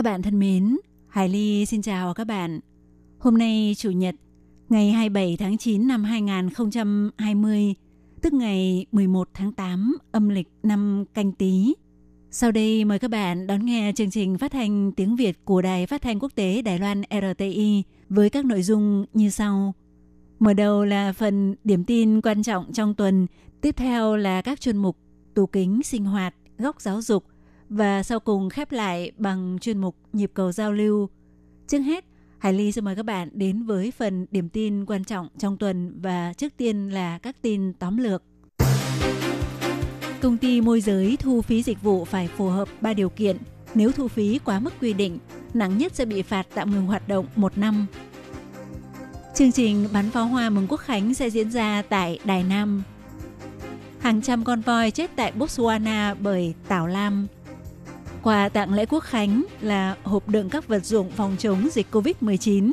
Các bạn thân mến, Hải Ly xin chào các bạn. Hôm nay Chủ nhật, ngày 27 tháng 9 năm 2020, tức ngày 11 tháng 8 âm lịch năm canh tí. Sau đây mời các bạn đón nghe chương trình phát thanh tiếng Việt của Đài Phát thanh Quốc tế Đài Loan RTI với các nội dung như sau. Mở đầu là phần điểm tin quan trọng trong tuần, tiếp theo là các chuyên mục tù kính sinh hoạt, góc giáo dục và sau cùng khép lại bằng chuyên mục nhịp cầu giao lưu. Trước hết, Hải Ly xin mời các bạn đến với phần điểm tin quan trọng trong tuần và trước tiên là các tin tóm lược. Công ty môi giới thu phí dịch vụ phải phù hợp ba điều kiện. Nếu thu phí quá mức quy định, nặng nhất sẽ bị phạt tạm ngừng hoạt động một năm. Chương trình bắn pháo hoa mừng quốc khánh sẽ diễn ra tại Đài Nam. Hàng trăm con voi chết tại Botswana bởi tảo lam. Quà tặng lễ quốc khánh là hộp đựng các vật dụng phòng chống dịch COVID-19.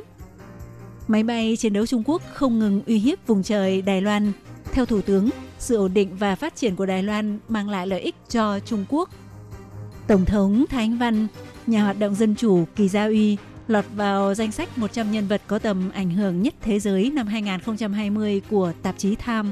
Máy bay chiến đấu Trung Quốc không ngừng uy hiếp vùng trời Đài Loan. Theo Thủ tướng, sự ổn định và phát triển của Đài Loan mang lại lợi ích cho Trung Quốc. Tổng thống Thái Anh Văn, nhà hoạt động dân chủ Kỳ Gia Uy lọt vào danh sách 100 nhân vật có tầm ảnh hưởng nhất thế giới năm 2020 của tạp chí Time.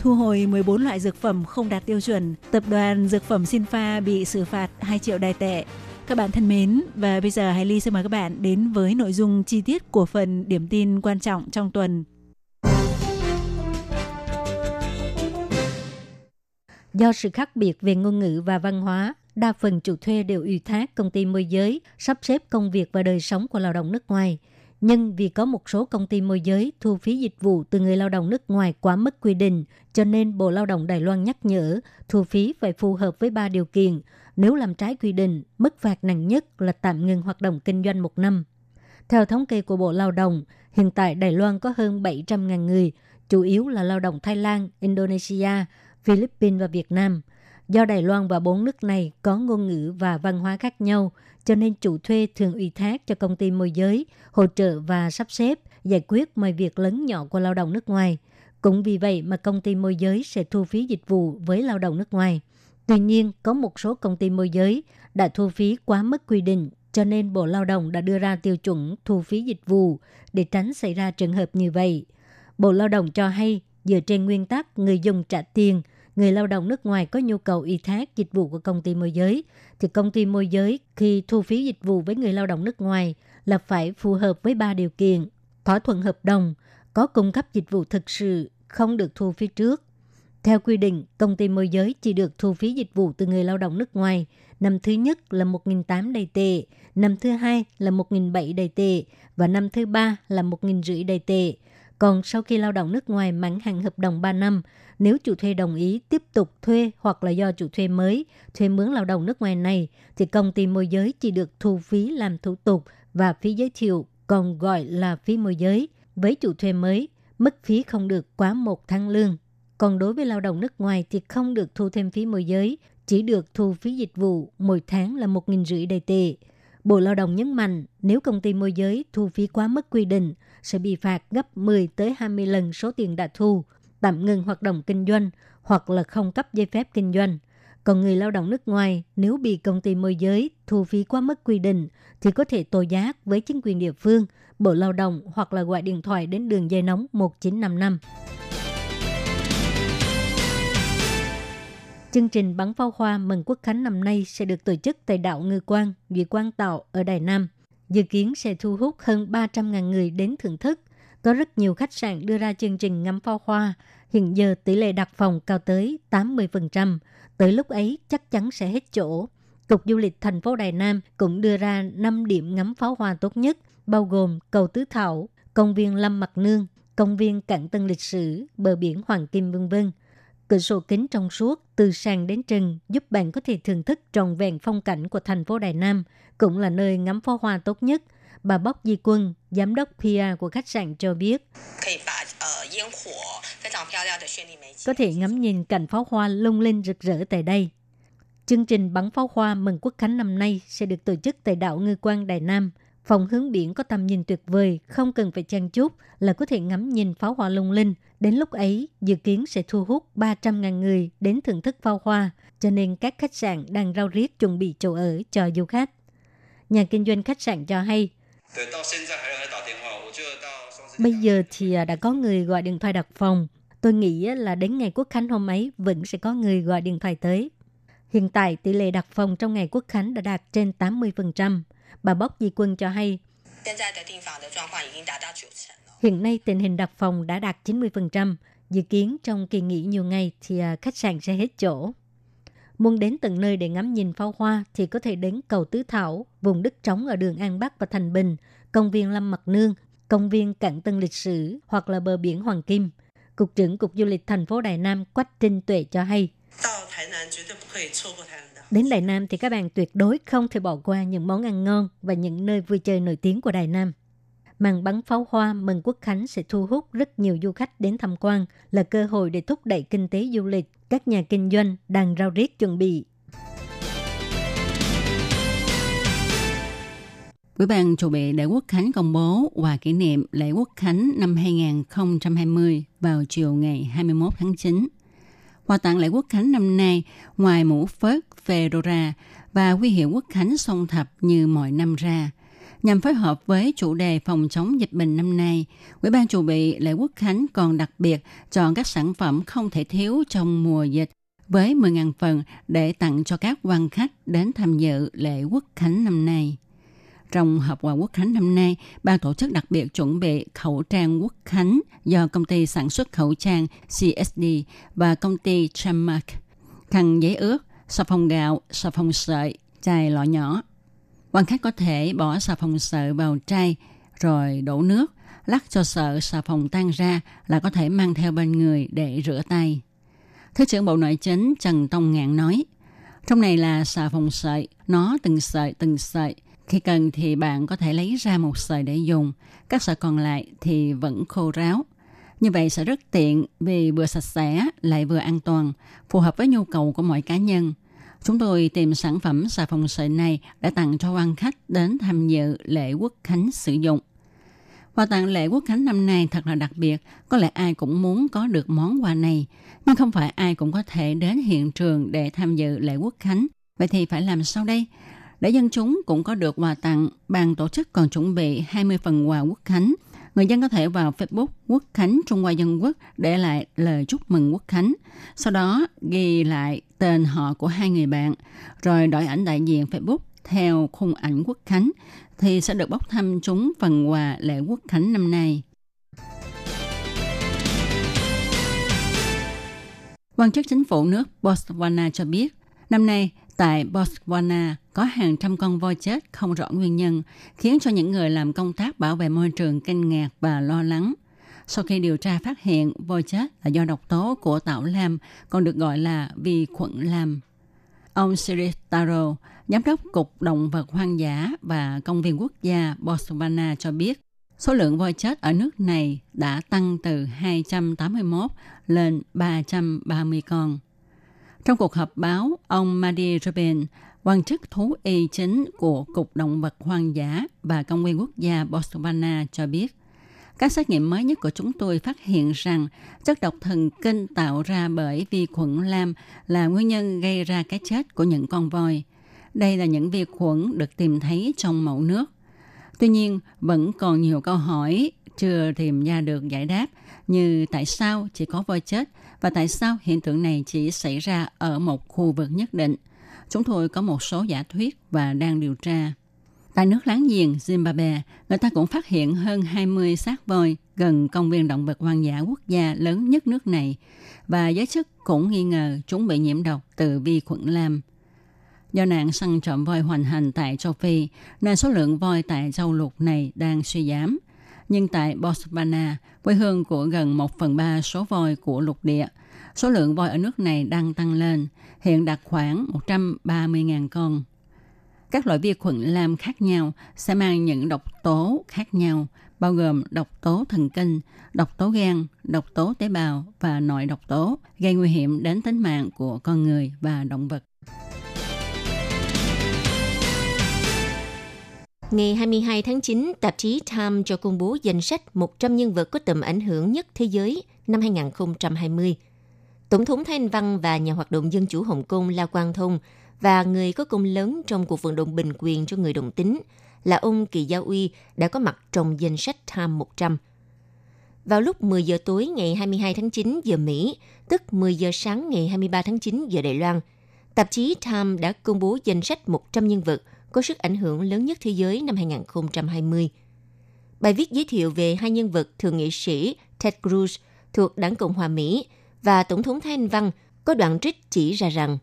Thu hồi 14 loại dược phẩm không đạt tiêu chuẩn, tập đoàn dược phẩm Sinfa bị xử phạt 2 triệu đài tệ. Các bạn thân mến, và bây giờ Hải Ly xin mời các bạn đến với nội dung chi tiết của phần điểm tin quan trọng trong tuần. Do sự khác biệt về ngôn ngữ và văn hóa, đa phần chủ thuê đều ủy thác công ty môi giới sắp xếp công việc và đời sống của lao động nước ngoài. Nhưng vì có một số công ty môi giới thu phí dịch vụ từ người lao động nước ngoài quá mức quy định, cho nên Bộ Lao động Đài Loan nhắc nhở thu phí phải phù hợp với ba điều kiện. Nếu làm trái quy định, mức phạt nặng nhất là tạm ngừng hoạt động kinh doanh một năm. Theo thống kê của Bộ Lao động, hiện tại Đài Loan có hơn 700.000 người, chủ yếu là lao động Thái Lan, Indonesia, Philippines và Việt Nam. Do Đài Loan và bốn nước này có ngôn ngữ và văn hóa khác nhau, cho nên chủ thuê thường ủy thác cho công ty môi giới hỗ trợ và sắp xếp giải quyết mọi việc lớn nhỏ của lao động nước ngoài. Cũng vì vậy mà công ty môi giới sẽ thu phí dịch vụ với lao động nước ngoài. Tuy nhiên, có một số công ty môi giới đã thu phí quá mức quy định, cho nên Bộ Lao động đã đưa ra tiêu chuẩn thu phí dịch vụ để tránh xảy ra trường hợp như vậy. Bộ Lao động cho hay, dựa trên nguyên tắc người dùng trả tiền, người lao động nước ngoài có nhu cầu ủy thác dịch vụ của công ty môi giới, thì công ty môi giới khi thu phí dịch vụ với người lao động nước ngoài là phải phù hợp với ba điều kiện. Thỏa thuận hợp đồng, có cung cấp dịch vụ thực sự, không được thu phí trước. Theo quy định, công ty môi giới chỉ được thu phí dịch vụ từ người lao động nước ngoài. Năm thứ nhất là 1.800 đầy tệ, năm thứ hai là 1.700 đầy tệ và năm thứ ba là 1.500 đầy tệ. Còn sau khi lao động nước ngoài mãn hạn hợp đồng 3 năm, nếu chủ thuê đồng ý tiếp tục thuê hoặc là do chủ thuê mới thuê mướn lao động nước ngoài này, thì công ty môi giới chỉ được thu phí làm thủ tục và phí giới thiệu, còn gọi là phí môi giới. Với chủ thuê mới, mức phí không được quá một tháng lương. Còn đối với lao động nước ngoài thì không được thu thêm phí môi giới, chỉ được thu phí dịch vụ mỗi tháng là 1.500 đầy tệ. Bộ Lao động nhấn mạnh nếu công ty môi giới thu phí quá mức quy định sẽ bị phạt gấp 10 tới 20 lần số tiền đã thu, tạm ngừng hoạt động kinh doanh hoặc là không cấp giấy phép kinh doanh. Còn người lao động nước ngoài nếu bị công ty môi giới thu phí quá mức quy định thì có thể tố giác với chính quyền địa phương, Bộ Lao động hoặc là gọi điện thoại đến đường dây nóng 1955. Chương trình bắn pháo hoa mừng quốc khánh năm nay sẽ được tổ chức tại đảo Ngư Quang, Duy Quang Tạo ở Đài Nam. Dự kiến sẽ thu hút hơn 300.000 người đến thưởng thức. Có rất nhiều khách sạn đưa ra chương trình ngắm pháo hoa. Hiện giờ tỷ lệ đặt phòng cao tới 80%. Tới lúc ấy chắc chắn sẽ hết chỗ. Cục Du lịch thành phố Đài Nam cũng đưa ra 5 điểm ngắm pháo hoa tốt nhất, bao gồm cầu Tứ Thảo, công viên Lâm Mặt Nương, công viên Cảng Tân Lịch Sử, bờ biển Hoàng Kim v.v. Cửa sổ kính trong suốt từ sàn đến trần giúp bạn có thể thưởng thức trọn vẹn phong cảnh của thành phố Đài Nam, cũng là nơi ngắm pháo hoa tốt nhất. Bà Bóc Di Quân, giám đốc PR của khách sạn cho biết. Có thể ngắm nhìn cảnh pháo hoa lung linh rực rỡ tại đây. Chương trình bắn pháo hoa mừng quốc khánh năm nay sẽ được tổ chức tại đảo Ngư Quan Đài Nam. Phòng hướng biển có tầm nhìn tuyệt vời, không cần phải trang chút là có thể ngắm nhìn pháo hoa lung linh. Đến lúc ấy, dự kiến sẽ thu hút 300.000 người đến thưởng thức pháo hoa, cho nên các khách sạn đang rao riết chuẩn bị chỗ ở cho du khách. Nhà kinh doanh khách sạn cho hay, Bây giờ thì à, đã có người gọi điện thoại đặt phòng. Tôi nghĩ là đến ngày quốc khánh hôm ấy vẫn sẽ có người gọi điện thoại tới. Hiện tại tỷ lệ đặt phòng trong ngày quốc khánh đã đạt trên 80%. Bà Bóc Di Quân cho hay, hiện nay tình hình đặt phòng đã đạt 90%. Dự kiến trong kỳ nghỉ nhiều ngày thì à, khách sạn sẽ hết chỗ. Muốn đến tận nơi để ngắm nhìn pháo hoa thì có thể đến cầu Tứ Thảo, vùng đất trống ở đường An Bắc và Thành Bình, công viên Lâm Mặt Nương, công viên Cảng Tân Lịch Sử hoặc là bờ biển Hoàng Kim. Cục trưởng Cục Du lịch thành phố Đài Nam Quách Trinh Tuệ cho hay. Đến Đài Nam thì các bạn tuyệt đối không thể bỏ qua những món ăn ngon và những nơi vui chơi nổi tiếng của Đài Nam. Màn bắn pháo hoa mừng quốc khánh sẽ thu hút rất nhiều du khách đến tham quan, là cơ hội để thúc đẩy kinh tế du lịch. Các nhà kinh doanh đang rao riết chuẩn bị Ủy ban chủ bị lễ quốc khánh công bố và kỷ niệm lễ quốc khánh năm 2020 vào chiều ngày 21 tháng 9. Quà tặng lễ quốc khánh năm nay, ngoài mũ phớt, fedora và huy hiệu quốc khánh song thập như mọi năm ra, nhằm phối hợp với chủ đề phòng chống dịch bệnh năm nay, Ủy ban chủ bị lễ quốc khánh còn đặc biệt chọn các sản phẩm không thể thiếu trong mùa dịch với 10.000 phần để tặng cho các quan khách đến tham dự lễ quốc khánh năm nay. Trong hộp quà quốc khánh năm nay, ban tổ chức đặc biệt chuẩn bị khẩu trang quốc khánh do công ty sản xuất khẩu trang CSD và công ty Tramark, khăn giấy ướt, xà phòng gạo, xà phòng sợi, chai lọ nhỏ. Quan khách có thể bỏ xà phòng sợi vào chai rồi đổ nước, lắc cho sợ xà phòng tan ra là có thể mang theo bên người để rửa tay. Thứ trưởng Bộ Nội chính Trần Tông Ngạn nói, trong này là xà phòng sợi, nó từng sợi từng sợi, khi cần thì bạn có thể lấy ra một sợi để dùng, các sợi còn lại thì vẫn khô ráo. Như vậy sẽ rất tiện vì vừa sạch sẽ lại vừa an toàn, phù hợp với nhu cầu của mọi cá nhân. Chúng tôi tìm sản phẩm xà phòng sợi này để tặng cho quan khách đến tham dự lễ quốc khánh sử dụng. Quà tặng lễ quốc khánh năm nay thật là đặc biệt, có lẽ ai cũng muốn có được món quà này, nhưng không phải ai cũng có thể đến hiện trường để tham dự lễ quốc khánh. Vậy thì phải làm sao đây? Để dân chúng cũng có được quà tặng, ban tổ chức còn chuẩn bị 20 phần quà quốc khánh. Người dân có thể vào Facebook Quốc Khánh Trung Hoa Dân Quốc để lại lời chúc mừng Quốc Khánh. Sau đó ghi lại tên họ của hai người bạn, rồi đổi ảnh đại diện Facebook theo khung ảnh Quốc Khánh thì sẽ được bốc thăm chúng phần quà lễ Quốc Khánh năm nay. Quan chức chính phủ nước Botswana cho biết, năm nay Tại Botswana có hàng trăm con voi chết không rõ nguyên nhân, khiến cho những người làm công tác bảo vệ môi trường kinh ngạc và lo lắng. Sau khi điều tra phát hiện voi chết là do độc tố của tảo lam, còn được gọi là vi khuẩn lam. Ông Siri Taro, giám đốc Cục Động vật Hoang dã và Công viên Quốc gia Botswana cho biết, số lượng voi chết ở nước này đã tăng từ 281 lên 330 con. Trong cuộc họp báo, ông Madi Rubin, quan chức thú y chính của Cục Động vật Hoang dã và Công viên Quốc gia Botswana cho biết, các xét nghiệm mới nhất của chúng tôi phát hiện rằng chất độc thần kinh tạo ra bởi vi khuẩn lam là nguyên nhân gây ra cái chết của những con voi. Đây là những vi khuẩn được tìm thấy trong mẫu nước. Tuy nhiên, vẫn còn nhiều câu hỏi chưa tìm ra được giải đáp như tại sao chỉ có voi chết và tại sao hiện tượng này chỉ xảy ra ở một khu vực nhất định. Chúng tôi có một số giả thuyết và đang điều tra. Tại nước láng giềng Zimbabwe, người ta cũng phát hiện hơn 20 xác voi gần công viên động vật hoang dã quốc gia lớn nhất nước này và giới chức cũng nghi ngờ chúng bị nhiễm độc từ vi khuẩn lam. Do nạn săn trộm voi hoành hành tại châu Phi, nên số lượng voi tại châu lục này đang suy giảm – nhưng tại Botswana, quê hương của gần 1 phần 3 số voi của lục địa, số lượng voi ở nước này đang tăng lên, hiện đạt khoảng 130.000 con. Các loại vi khuẩn lam khác nhau sẽ mang những độc tố khác nhau, bao gồm độc tố thần kinh, độc tố gan, độc tố tế bào và nội độc tố, gây nguy hiểm đến tính mạng của con người và động vật. Ngày 22 tháng 9, tạp chí Time cho công bố danh sách 100 nhân vật có tầm ảnh hưởng nhất thế giới năm 2020. Tổng thống Thanh Văn và nhà hoạt động dân chủ Hồng Kông La Quang Thông và người có công lớn trong cuộc vận động bình quyền cho người đồng tính là ông Kỳ Giao Uy đã có mặt trong danh sách Time 100. Vào lúc 10 giờ tối ngày 22 tháng 9 giờ Mỹ, tức 10 giờ sáng ngày 23 tháng 9 giờ Đài Loan, tạp chí Time đã công bố danh sách 100 nhân vật có sức ảnh hưởng lớn nhất thế giới năm 2020. Bài viết giới thiệu về hai nhân vật thượng nghị sĩ Ted Cruz thuộc Đảng Cộng hòa Mỹ và Tổng thống Thái Anh Văn có đoạn trích chỉ ra rằng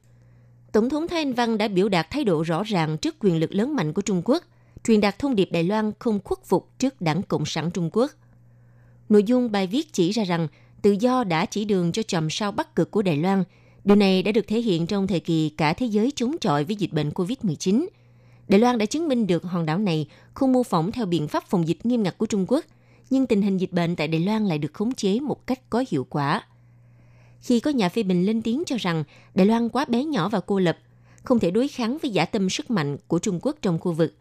Tổng thống Thái Anh Văn đã biểu đạt thái độ rõ ràng trước quyền lực lớn mạnh của Trung Quốc, truyền đạt thông điệp Đài Loan không khuất phục trước Đảng Cộng sản Trung Quốc. Nội dung bài viết chỉ ra rằng tự do đã chỉ đường cho chòm sao bắc cực của Đài Loan. Điều này đã được thể hiện trong thời kỳ cả thế giới chống chọi với dịch bệnh COVID-19 – Đài Loan đã chứng minh được hòn đảo này không mô phỏng theo biện pháp phòng dịch nghiêm ngặt của Trung Quốc, nhưng tình hình dịch bệnh tại Đài Loan lại được khống chế một cách có hiệu quả. Khi có nhà phê bình lên tiếng cho rằng Đài Loan quá bé nhỏ và cô lập, không thể đối kháng với giả tâm sức mạnh của Trung Quốc trong khu vực.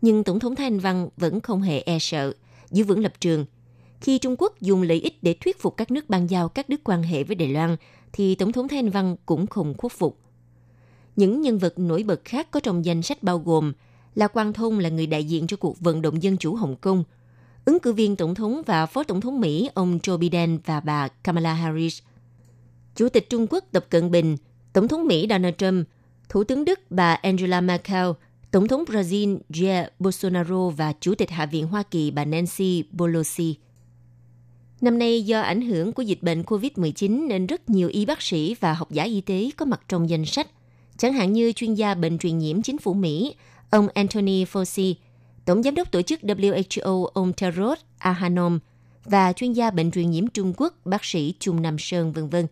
Nhưng Tổng thống Thái Anh Văn vẫn không hề e sợ, giữ vững lập trường. Khi Trung Quốc dùng lợi ích để thuyết phục các nước ban giao các đức quan hệ với Đài Loan, thì Tổng thống Thái Anh Văn cũng không khuất phục – những nhân vật nổi bật khác có trong danh sách bao gồm là Quang Thông là người đại diện cho cuộc vận động dân chủ Hồng Kông, ứng cử viên tổng thống và phó tổng thống Mỹ ông Joe Biden và bà Kamala Harris, Chủ tịch Trung Quốc Tập Cận Bình, Tổng thống Mỹ Donald Trump, Thủ tướng Đức bà Angela Merkel, Tổng thống Brazil Jair Bolsonaro và Chủ tịch Hạ viện Hoa Kỳ bà Nancy Pelosi. Năm nay do ảnh hưởng của dịch bệnh COVID-19 nên rất nhiều y bác sĩ và học giả y tế có mặt trong danh sách chẳng hạn như chuyên gia bệnh truyền nhiễm chính phủ Mỹ, ông Anthony Fauci, Tổng giám đốc tổ chức WHO ông Tedros Adhanom và chuyên gia bệnh truyền nhiễm Trung Quốc bác sĩ Trung Nam Sơn, vân vân.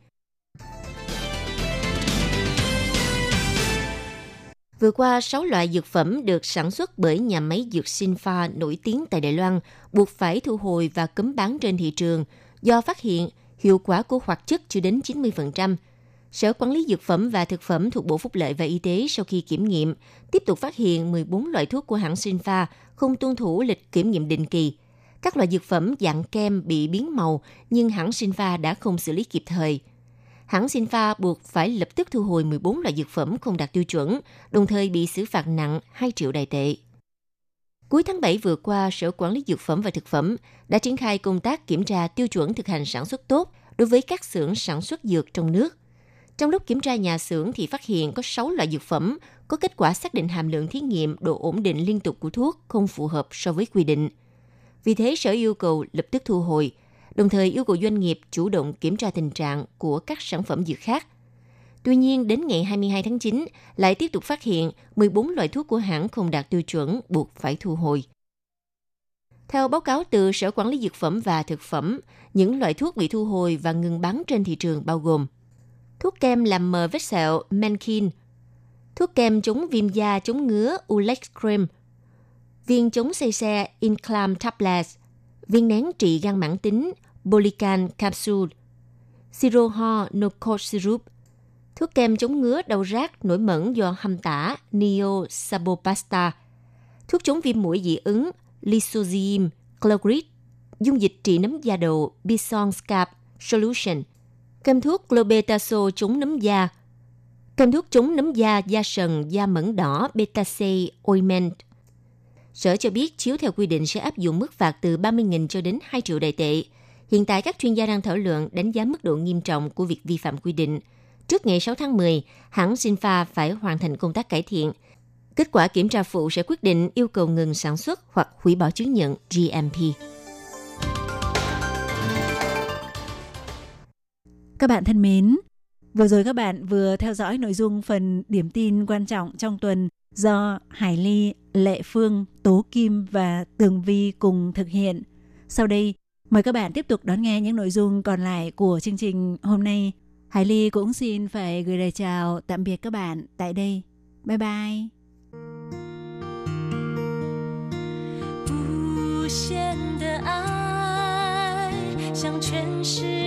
Vừa qua, 6 loại dược phẩm được sản xuất bởi nhà máy dược Sinpha nổi tiếng tại Đài Loan buộc phải thu hồi và cấm bán trên thị trường do phát hiện hiệu quả của hoạt chất chưa đến 90%, Sở Quản lý Dược phẩm và Thực phẩm thuộc Bộ Phúc lợi và Y tế sau khi kiểm nghiệm, tiếp tục phát hiện 14 loại thuốc của hãng Sinpha không tuân thủ lịch kiểm nghiệm định kỳ. Các loại dược phẩm dạng kem bị biến màu nhưng hãng Sinpha đã không xử lý kịp thời. Hãng Sinpha buộc phải lập tức thu hồi 14 loại dược phẩm không đạt tiêu chuẩn, đồng thời bị xử phạt nặng 2 triệu đài tệ. Cuối tháng 7 vừa qua, Sở Quản lý Dược phẩm và Thực phẩm đã triển khai công tác kiểm tra tiêu chuẩn thực hành sản xuất tốt đối với các xưởng sản xuất dược trong nước – trong lúc kiểm tra nhà xưởng thì phát hiện có 6 loại dược phẩm có kết quả xác định hàm lượng thí nghiệm độ ổn định liên tục của thuốc không phù hợp so với quy định. Vì thế, Sở yêu cầu lập tức thu hồi, đồng thời yêu cầu doanh nghiệp chủ động kiểm tra tình trạng của các sản phẩm dược khác. Tuy nhiên, đến ngày 22 tháng 9, lại tiếp tục phát hiện 14 loại thuốc của hãng không đạt tiêu chuẩn buộc phải thu hồi. Theo báo cáo từ Sở Quản lý Dược phẩm và Thực phẩm, những loại thuốc bị thu hồi và ngừng bán trên thị trường bao gồm thuốc kem làm mờ vết sẹo Menkin, thuốc kem chống viêm da chống ngứa Ulex Cream, viên chống xây xe Inclam Tablets, viên nén trị gan mãn tính Bolican Capsule, siro ho Nocort Syrup, thuốc kem chống ngứa đau rát nổi mẩn do hâm tả Neo Sabopasta, thuốc chống viêm mũi dị ứng Lysozyme Clogrid, dung dịch trị nấm da đầu Bison Scalp Solution – kem thuốc Clobetasol chống nấm da, kem thuốc chống nấm da, da sần, da mẫn đỏ, beta ointment. Sở cho biết chiếu theo quy định sẽ áp dụng mức phạt từ 30.000 cho đến 2 triệu đại tệ. Hiện tại các chuyên gia đang thảo luận đánh giá mức độ nghiêm trọng của việc vi phạm quy định. Trước ngày 6 tháng 10, hãng Sinfa phải hoàn thành công tác cải thiện. Kết quả kiểm tra phụ sẽ quyết định yêu cầu ngừng sản xuất hoặc hủy bỏ chứng nhận GMP. Các bạn thân mến, vừa rồi các bạn vừa theo dõi nội dung phần điểm tin quan trọng trong tuần do Hải Ly, Lệ Phương, Tố Kim và Tường Vi cùng thực hiện. Sau đây, mời các bạn tiếp tục đón nghe những nội dung còn lại của chương trình hôm nay. Hải Ly cũng xin phải gửi lời chào tạm biệt các bạn tại đây. Bye bye! 无限的爱向全世界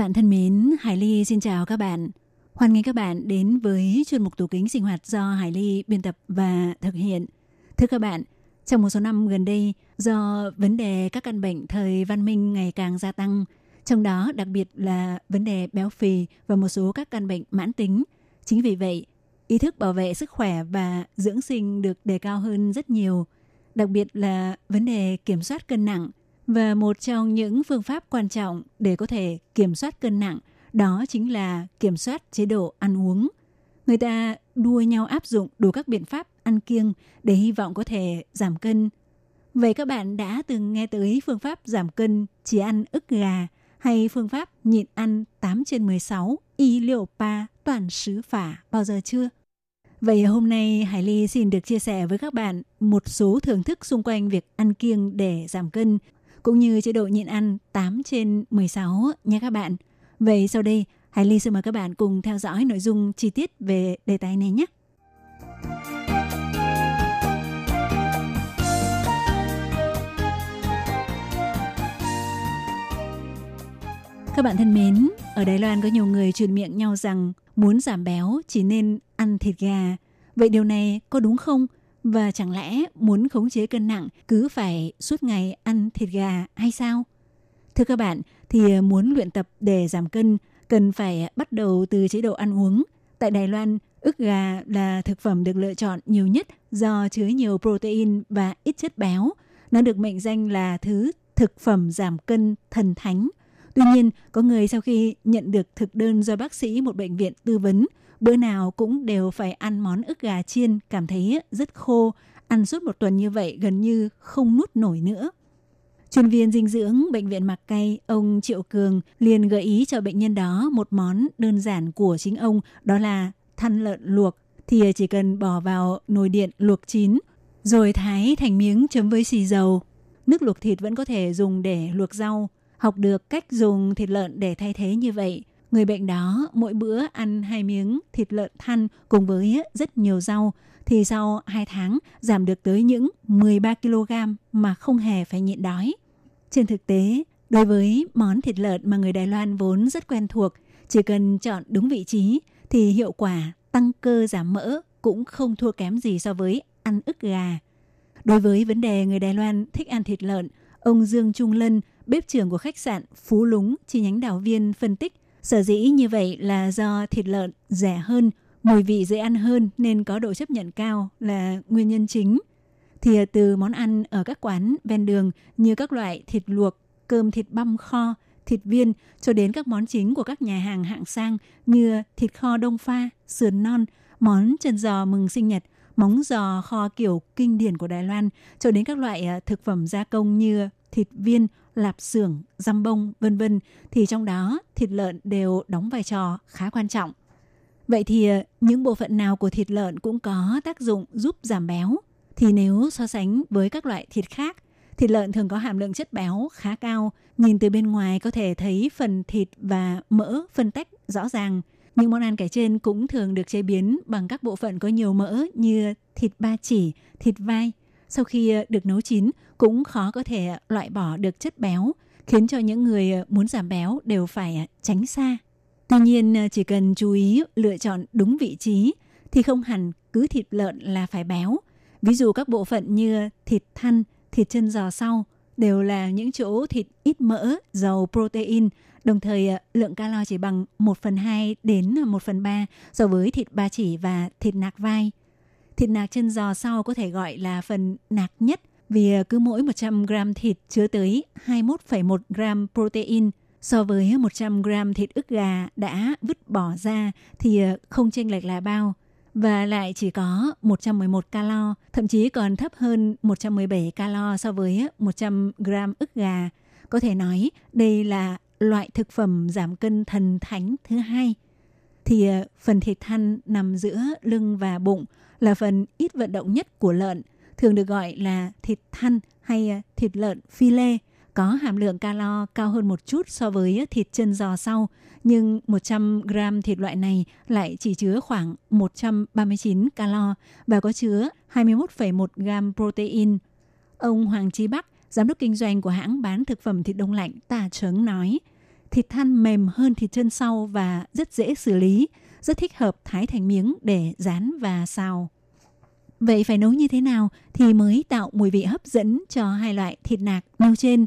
Bạn thân mến, Hải Ly xin chào các bạn. Hoan nghênh các bạn đến với chuyên mục tủ kính sinh hoạt do Hải Ly biên tập và thực hiện. Thưa các bạn, trong một số năm gần đây, do vấn đề các căn bệnh thời văn minh ngày càng gia tăng, trong đó đặc biệt là vấn đề béo phì và một số các căn bệnh mãn tính. Chính vì vậy, ý thức bảo vệ sức khỏe và dưỡng sinh được đề cao hơn rất nhiều, đặc biệt là vấn đề kiểm soát cân nặng. Và một trong những phương pháp quan trọng để có thể kiểm soát cân nặng, đó chính là kiểm soát chế độ ăn uống. Người ta đua nhau áp dụng đủ các biện pháp ăn kiêng để hy vọng có thể giảm cân. Vậy các bạn đã từng nghe tới phương pháp giảm cân, chỉ ăn ức gà hay phương pháp nhịn ăn 8 trên 16 y liệu pa, toàn sứ phả bao giờ chưa? Vậy hôm nay Hải Ly xin được chia sẻ với các bạn một số thưởng thức xung quanh việc ăn kiêng để giảm cân cũng như chế độ nhịn ăn 8 trên 16 nha các bạn. Vậy sau đây, Hải Ly xin mời các bạn cùng theo dõi nội dung chi tiết về đề tài này nhé. Các bạn thân mến, ở Đài Loan có nhiều người truyền miệng nhau rằng muốn giảm béo chỉ nên ăn thịt gà. Vậy điều này có đúng không? Và chẳng lẽ muốn khống chế cân nặng cứ phải suốt ngày ăn thịt gà hay sao? Thưa các bạn, thì muốn luyện tập để giảm cân cần phải bắt đầu từ chế độ ăn uống. Tại Đài Loan, ức gà là thực phẩm được lựa chọn nhiều nhất do chứa nhiều protein và ít chất béo. Nó được mệnh danh là thứ thực phẩm giảm cân thần thánh. Tuy nhiên, có người sau khi nhận được thực đơn do bác sĩ một bệnh viện tư vấn, bữa nào cũng đều phải ăn món ức gà chiên, cảm thấy rất khô. Ăn suốt một tuần như vậy gần như không nuốt nổi nữa. Chuyên viên dinh dưỡng Bệnh viện Mặc Cây, ông Triệu Cường liền gợi ý cho bệnh nhân đó một món đơn giản của chính ông, đó là thăn lợn luộc. Thì chỉ cần bỏ vào nồi điện luộc chín, rồi thái thành miếng chấm với xì dầu. Nước luộc thịt vẫn có thể dùng để luộc rau. Học được cách dùng thịt lợn để thay thế như vậy, người bệnh đó mỗi bữa ăn hai miếng thịt lợn thăn cùng với rất nhiều rau, thì sau 2 tháng giảm được tới những 13 kg mà không hề phải nhịn đói. Trên thực tế, đối với món thịt lợn mà người Đài Loan vốn rất quen thuộc, chỉ cần chọn đúng vị trí thì hiệu quả tăng cơ giảm mỡ cũng không thua kém gì so với ăn ức gà. Đối với vấn đề người Đài Loan thích ăn thịt lợn, ông Dương Trung Lân, bếp trưởng của khách sạn Phú Lúng chi nhánh đảo viên phân tích, sở dĩ như vậy là do thịt lợn rẻ hơn, mùi vị dễ ăn hơn nên có độ chấp nhận cao là nguyên nhân chính. Thì từ món ăn ở các quán ven đường như các loại thịt luộc, cơm thịt băm kho, thịt viên cho đến các món chính của các nhà hàng hạng sang như thịt kho đông pha, sườn non, món chân giò mừng sinh nhật, móng giò kho kiểu kinh điển của Đài Loan cho đến các loại ờ, thực phẩm gia công như thịt viên, lạp xưởng, răm bông, vân vân thì trong đó thịt lợn đều đóng vai trò khá quan trọng. Vậy thì ờ, những bộ phận nào của thịt lợn cũng có tác dụng giúp giảm béo thì nếu so sánh với các loại thịt khác, thịt lợn thường có hàm lượng chất béo khá cao, nhìn từ bên ngoài có thể thấy phần thịt và mỡ phân tách rõ ràng. Những món ăn kể trên cũng thường được chế biến bằng các bộ phận có nhiều mỡ như thịt ba chỉ, thịt vai. Sau khi ờ, được nấu chín cũng khó có thể ờ, loại bỏ được chất béo, khiến cho những người ờ, muốn giảm béo đều phải tránh xa. Tuy nhiên, chỉ cần chú ý lựa chọn đúng vị trí thì không hẳn cứ thịt lợn là phải béo. Ví dụ các bộ phận như thịt thăn, thịt chân giò sau đều là những chỗ thịt ít mỡ, giàu protein, đồng thời lượng calo chỉ bằng 1 phần 2 đến 1 phần 3 so với thịt ba chỉ và thịt nạc vai. Thịt nạc chân giò sau có thể gọi là phần nạc nhất vì ờ, cứ mỗi 100 gram thịt chứa tới 21,1 gram protein. So với 100 gram thịt ức gà đã vứt bỏ ra thì ờ, không chênh lệch là bao và lại chỉ có 111 calo, thậm chí còn thấp hơn 117 calo so với 100 gram ức gà. Có thể nói đây là loại thực phẩm giảm cân thần thánh thứ hai. Thì ờ, phần thịt thăn nằm giữa lưng và bụng là phần ít vận động nhất của lợn, thường được gọi là thịt thăn hay ờ, thịt lợn phi lê, có hàm lượng calo cao hơn một chút so với thịt chân giò sau, nhưng 100 gram thịt loại này lại chỉ chứa khoảng 139 calo và có chứa 21,1 gram protein. Ông Hoàng Chí Bắc, giám đốc kinh doanh của hãng bán thực phẩm thịt đông lạnh Tà Trứng nói, thịt than mềm hơn thịt chân sau và rất dễ xử lý, rất thích hợp thái thành miếng để rán và xào. Vậy phải nấu như thế nào thì mới tạo mùi vị hấp dẫn cho hai loại thịt nạc nêu trên?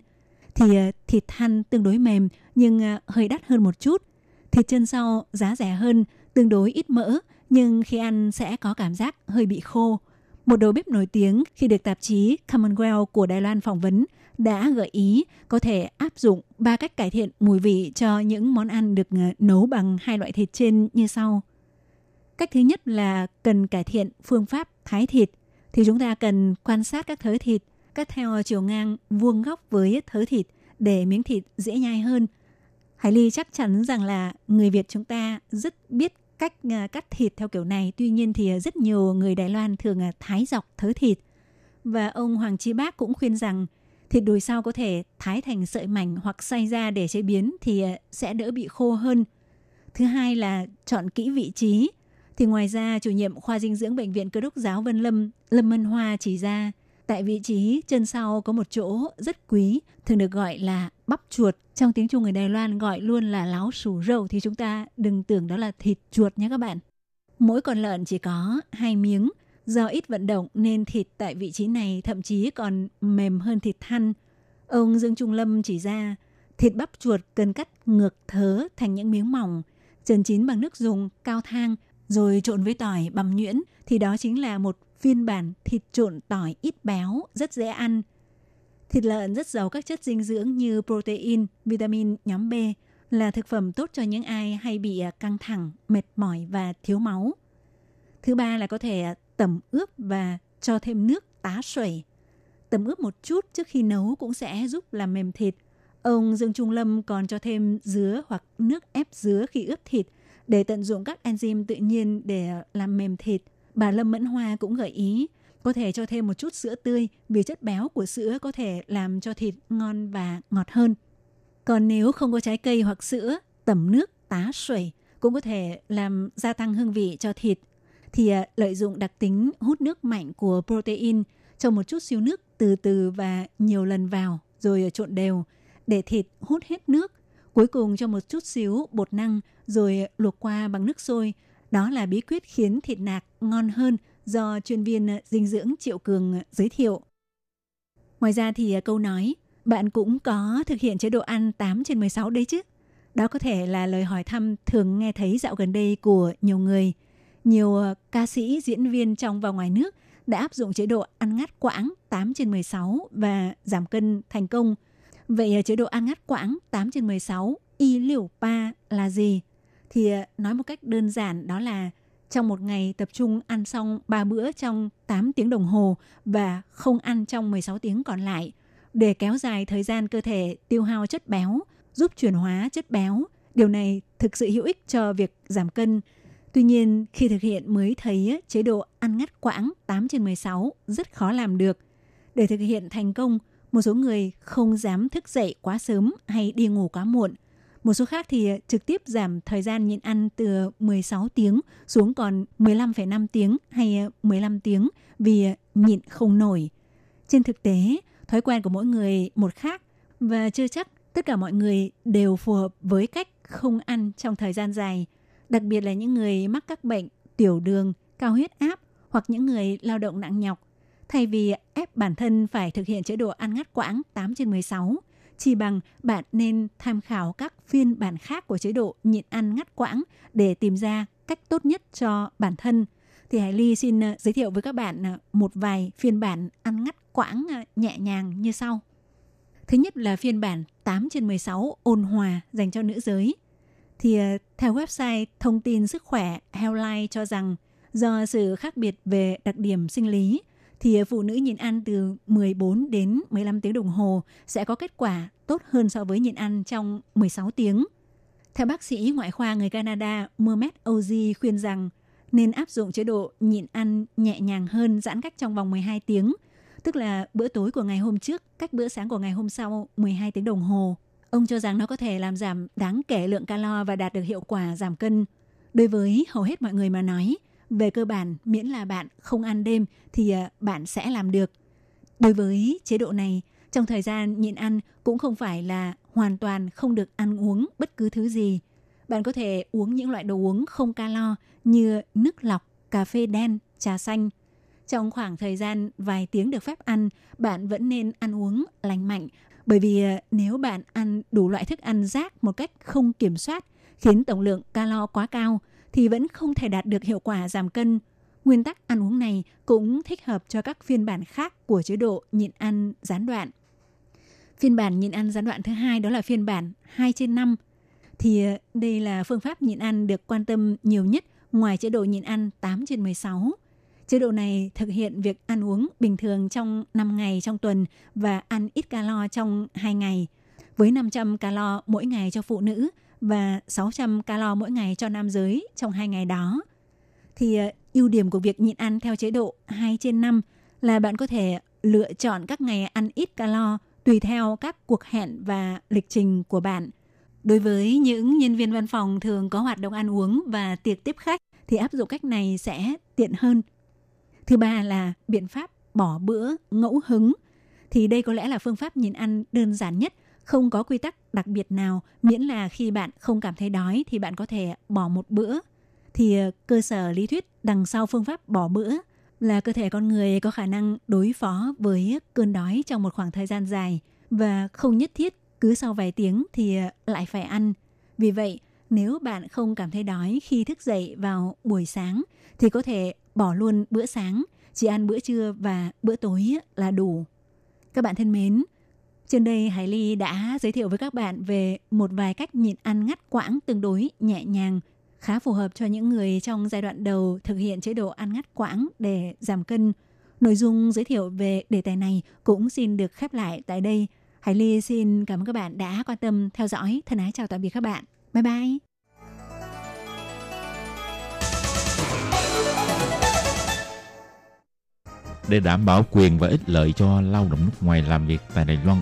Thì ờ, thịt than tương đối mềm nhưng ờ, hơi đắt hơn một chút. Thịt chân sau giá rẻ hơn, tương đối ít mỡ nhưng khi ăn sẽ có cảm giác hơi bị khô. Một đầu bếp nổi tiếng khi được tạp chí Commonwealth của Đài Loan phỏng vấn đã gợi ý có thể áp dụng ba cách cải thiện mùi vị cho những món ăn được ờ, nấu bằng hai loại thịt trên như sau. Cách thứ nhất là cần cải thiện phương pháp thái thịt, thì chúng ta cần quan sát các thớ thịt, cắt theo chiều ngang vuông góc với thớ thịt để miếng thịt dễ nhai hơn. Hải Ly chắc chắn rằng là người Việt chúng ta rất biết cách ờ, cắt thịt theo kiểu này. Tuy nhiên thì ờ, rất nhiều người Đài Loan thường thái dọc thớ thịt. Và ông Hoàng Chi Bác cũng khuyên rằng thịt đùi sau có thể thái thành sợi mảnh hoặc xay ra để chế biến thì ờ, sẽ đỡ bị khô hơn. Thứ hai là chọn kỹ vị trí thì ngoài ra, chủ nhiệm khoa dinh dưỡng bệnh viện Cơ đốc giáo Vân Lâm, Lâm Mân Hoa chỉ ra, tại vị trí chân sau có một chỗ rất quý, thường được gọi là bắp chuột. Trong tiếng Trung người Đài Loan gọi luôn là láo sủ râu thì chúng ta đừng tưởng đó là thịt chuột nhé các bạn. Mỗi con lợn chỉ có hai miếng, do ít vận động nên thịt tại vị trí này thậm chí còn mềm hơn thịt thăn. Ông Dương Trung Lâm chỉ ra, thịt bắp chuột cần cắt ngược thớ thành những miếng mỏng, trần chín bằng nước dùng, cao thang rồi trộn với tỏi bằm nhuyễn thì đó chính là một phiên bản thịt trộn tỏi ít béo, rất dễ ăn. Thịt lợn rất giàu các chất dinh dưỡng như protein, vitamin nhóm B là thực phẩm tốt cho những ai hay bị căng thẳng, mệt mỏi và thiếu máu. Thứ ba là có thể tẩm ướp và cho thêm nước tá sủi. Tẩm ướp một chút trước khi nấu cũng sẽ giúp làm mềm thịt. Ông Dương Trung Lâm còn cho thêm dứa hoặc nước ép dứa khi ướp thịt – để tận dụng các enzyme tự nhiên để làm mềm thịt, bà Lâm Mẫn Hoa cũng gợi ý có thể cho thêm một chút sữa tươi vì chất béo của sữa có thể làm cho thịt ngon và ngọt hơn. Còn nếu không có trái cây hoặc sữa, tẩm nước, tá sủi cũng có thể làm gia tăng hương vị cho thịt. Thì à, lợi dụng đặc tính hút nước mạnh của protein cho một chút xíu nước từ từ và nhiều lần vào rồi à, trộn đều để thịt hút hết nước Cuối cùng cho một chút xíu bột năng rồi à, luộc qua bằng nước sôi. Đó là bí quyết khiến thịt nạc ngon hơn do chuyên viên dinh dưỡng Triệu Cường giới thiệu. Ngoài ra thì câu nói, bạn cũng có thực hiện chế độ ăn 8 trên 16 đấy chứ. Đó có thể là lời hỏi thăm thường nghe thấy dạo gần đây của nhiều người. Nhiều ờ, ca sĩ, diễn viên trong và ngoài nước đã áp dụng chế độ ăn ngắt quãng 8 trên 16 và giảm cân thành công – Vậy ờ, chế độ ăn ngắt quãng 8 trên 16 y liều pa là gì? Thì ờ, nói một cách đơn giản đó là trong một ngày tập trung ăn xong 3 bữa trong 8 tiếng đồng hồ và không ăn trong 16 tiếng còn lại để kéo dài thời gian cơ thể tiêu hao chất béo, giúp chuyển hóa chất béo. Điều này thực sự hữu ích cho việc giảm cân. Tuy nhiên, khi thực hiện mới thấy chế độ ăn ngắt quãng 8 trên 16 rất khó làm được. Để thực hiện thành công, một số người không dám thức dậy quá sớm hay đi ngủ quá muộn. Một số khác thì à, trực tiếp giảm thời gian nhịn ăn từ 16 tiếng xuống còn 15,5 tiếng hay à, 15 tiếng vì à, nhịn không nổi. Trên thực tế, thói quen của mỗi người một khác và chưa chắc tất cả mọi người đều phù hợp với cách không ăn trong thời gian dài, đặc biệt là những người mắc các bệnh tiểu đường, cao huyết áp hoặc những người lao động nặng nhọc. Thay vì ép bản thân phải thực hiện chế độ ăn ngắt quãng 8 trên 16, chỉ bằng bạn nên tham khảo các phiên bản khác của chế độ nhịn ăn ngắt quãng để tìm ra cách tốt nhất cho bản thân. Thì Hải Ly xin ờ, giới thiệu với các bạn ờ, một vài phiên bản ăn ngắt quãng ờ, nhẹ nhàng như sau. Thứ nhất là phiên bản 8 trên 16 ôn hòa dành cho nữ giới. Thì ờ, theo website thông tin sức khỏe Healthline cho rằng do sự khác biệt về đặc điểm sinh lý thì phụ nữ nhịn ăn từ 14 đến 15 tiếng đồng hồ sẽ có kết quả tốt hơn so với nhịn ăn trong 16 tiếng. Theo bác sĩ ngoại khoa người Canada Mohamed Ozi khuyên rằng nên áp dụng chế độ nhịn ăn nhẹ nhàng hơn giãn cách trong vòng 12 tiếng, tức là bữa tối của ngày hôm trước cách bữa sáng của ngày hôm sau 12 tiếng đồng hồ. Ông cho rằng nó có thể làm giảm đáng kể lượng calo và đạt được hiệu quả giảm cân. Đối với hầu hết mọi người mà nói, về cơ bản miễn là bạn không ăn đêm thì à, bạn sẽ làm được. Đối với chế độ này, trong thời gian nhịn ăn cũng không phải là hoàn toàn không được ăn uống bất cứ thứ gì. Bạn có thể uống những loại đồ uống không calo như nước lọc, cà phê đen, trà xanh. Trong khoảng thời gian vài tiếng được phép ăn, bạn vẫn nên ăn uống lành mạnh bởi vì à, nếu bạn ăn đủ loại thức ăn rác một cách không kiểm soát, khiến tổng lượng calo quá cao, thì vẫn không thể đạt được hiệu quả giảm cân. Nguyên tắc ăn uống này cũng thích hợp cho các phiên bản khác của chế độ nhịn ăn gián đoạn. Phiên bản nhịn ăn gián đoạn thứ hai đó là phiên bản 2 trên 5. Thì à, đây là phương pháp nhịn ăn được quan tâm nhiều nhất ngoài chế độ nhịn ăn 8 trên 16. Chế độ này thực hiện việc ăn uống bình thường trong 5 ngày trong tuần và ăn ít calo trong 2 ngày, với 500 calo mỗi ngày cho phụ nữ và 600 calo mỗi ngày cho nam giới trong hai ngày đó. Thì ờ, ưu điểm của việc nhịn ăn theo chế độ 2 trên 5 là bạn có thể lựa chọn các ngày ăn ít calo tùy theo các cuộc hẹn và lịch trình của bạn. Đối với những nhân viên văn phòng thường có hoạt động ăn uống và tiệc tiếp khách thì áp dụng cách này sẽ tiện hơn. Thứ ba là biện pháp bỏ bữa ngẫu hứng. Thì đây có lẽ là phương pháp nhịn ăn đơn giản nhất không có quy tắc đặc biệt nào, miễn là khi bạn không cảm thấy đói thì bạn có thể bỏ một bữa. Thì ờ, cơ sở lý thuyết đằng sau phương pháp bỏ bữa là cơ thể con người có khả năng đối phó với cơn đói trong một khoảng thời gian dài và không nhất thiết cứ sau vài tiếng thì ờ, lại phải ăn. Vì vậy, nếu bạn không cảm thấy đói khi thức dậy vào buổi sáng thì có thể bỏ luôn bữa sáng, chỉ ăn bữa trưa và bữa tối là đủ. Các bạn thân mến, trên đây Hải Ly đã giới thiệu với các bạn về một vài cách nhịn ăn ngắt quãng tương đối nhẹ nhàng, khá phù hợp cho những người trong giai đoạn đầu thực hiện chế độ ăn ngắt quãng để giảm cân. Nội dung giới thiệu về đề tài này cũng xin được khép lại tại đây. Hải Ly xin cảm ơn các bạn đã quan tâm theo dõi. Thân ái chào tạm biệt các bạn. Bye bye. Để đảm bảo quyền và ích lợi cho lao động nước ngoài làm việc tại Đài Loan,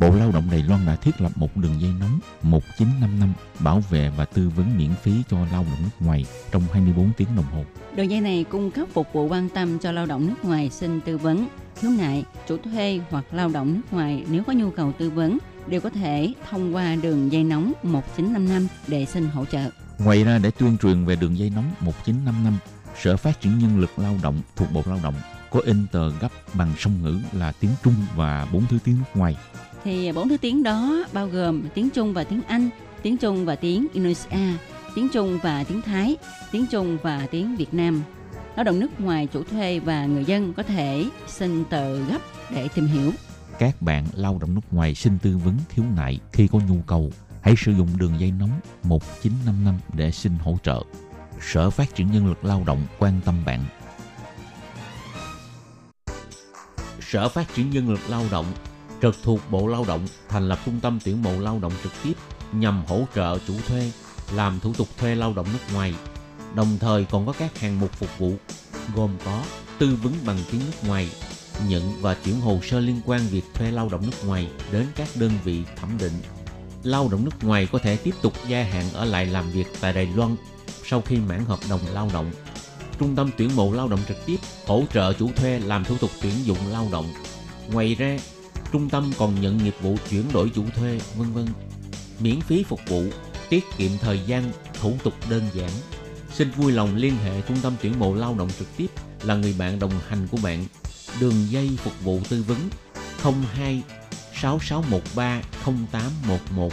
Bộ Lao động Đài Loan đã thiết lập một đường dây nóng 1955 bảo vệ và tư vấn miễn phí cho lao động nước ngoài trong 24 tiếng đồng hồ. Đường dây này cung cấp phục vụ quan tâm cho lao động nước ngoài xin tư vấn, khiếu nại, chủ thuê hoặc lao động nước ngoài nếu có nhu cầu tư vấn đều có thể thông qua đường dây nóng 1955 để xin hỗ trợ. Ngoài ra để tuyên truyền về đường dây nóng 1955, Sở Phát triển Nhân lực Lao động thuộc Bộ Lao động có in tờ gấp bằng song ngữ là tiếng Trung và bốn thứ tiếng nước ngoài thì bốn thứ tiếng đó bao gồm tiếng Trung và tiếng Anh, tiếng Trung và tiếng Indonesia, tiếng Trung và tiếng Thái, tiếng Trung và tiếng Việt Nam. Lao động nước ngoài chủ thuê và người dân có thể xin tờ gấp để tìm hiểu. Các bạn lao động nước ngoài xin tư vấn khiếu nại khi có nhu cầu, hãy sử dụng đường dây nóng 1955 để xin hỗ trợ. Sở Phát triển Nhân lực Lao động quan tâm bạn. Sở Phát triển Nhân lực Lao động trực thuộc Bộ Lao động thành lập trung tâm tuyển mộ lao động trực tiếp nhằm hỗ trợ chủ thuê làm thủ tục thuê lao động nước ngoài. Đồng thời còn có các hàng mục phục vụ gồm có tư vấn bằng tiếng nước ngoài, nhận và chuyển hồ sơ liên quan việc thuê lao động nước ngoài đến các đơn vị thẩm định. Lao động nước ngoài có thể tiếp tục gia hạn ở lại làm việc tại Đài Loan sau khi mãn hợp đồng lao động. Trung tâm tuyển mộ lao động trực tiếp hỗ trợ chủ thuê làm thủ tục tuyển dụng lao động. Ngoài ra, Trung tâm còn nhận nghiệp vụ chuyển đổi chủ thuê, vân vân. Miễn phí phục vụ, tiết kiệm thời gian, thủ tục đơn giản. Xin vui lòng liên hệ Trung tâm tuyển mộ lao động trực tiếp là người bạn đồng hành của bạn. Đường dây phục vụ tư vấn 02 6613 0811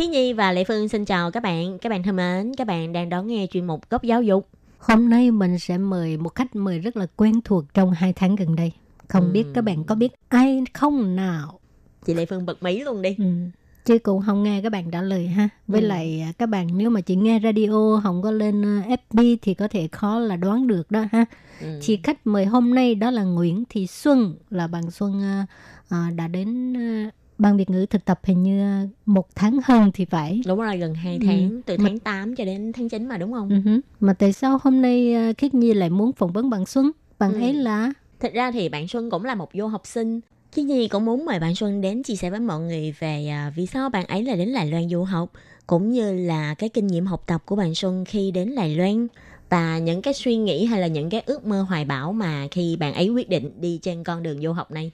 Khí Nhi và Lệ Phương xin chào các bạn. Các bạn thân mến, các bạn đang đón nghe chuyên mục Góc Giáo dục. Hôm nay mình sẽ mời một khách mời rất là quen thuộc trong hai tháng gần đây. Không Ừ. biết các bạn có biết ai không nào? Chị Lệ Phương bật mí luôn đi. Ừ. Chứ cũng không nghe các bạn trả lời ha. Với Ừ. lại à, các bạn nếu mà chỉ nghe radio không có lên à, FB thì có thể khó là đoán được đó ha. Ừ. Chị khách mời hôm nay đó là Nguyễn Thị Xuân là bạn Xuân à, đã đến à, ban Việt ngữ thực tập hình như một tháng hơn thì phải. Đúng rồi, gần 2 Ừ. tháng, từ Mà- tháng 8 cho đến tháng 9 mà đúng không? Ừ hứ. Mà tại sao hôm nay à, Khiết Nhi lại muốn phỏng vấn bạn Xuân? Bạn Ừ. ấy là Thật ra thì bạn Xuân cũng là một du học sinh. Khi Nhi cũng muốn mời bạn Xuân đến chia sẻ với mọi người về à, vì sao bạn ấy là đến Đài Loan du học, cũng như là cái kinh nghiệm học tập của bạn Xuân khi đến Đài Loan và những cái suy nghĩ hay là những cái ước mơ hoài bão mà khi bạn ấy quyết định đi trên con đường du học này.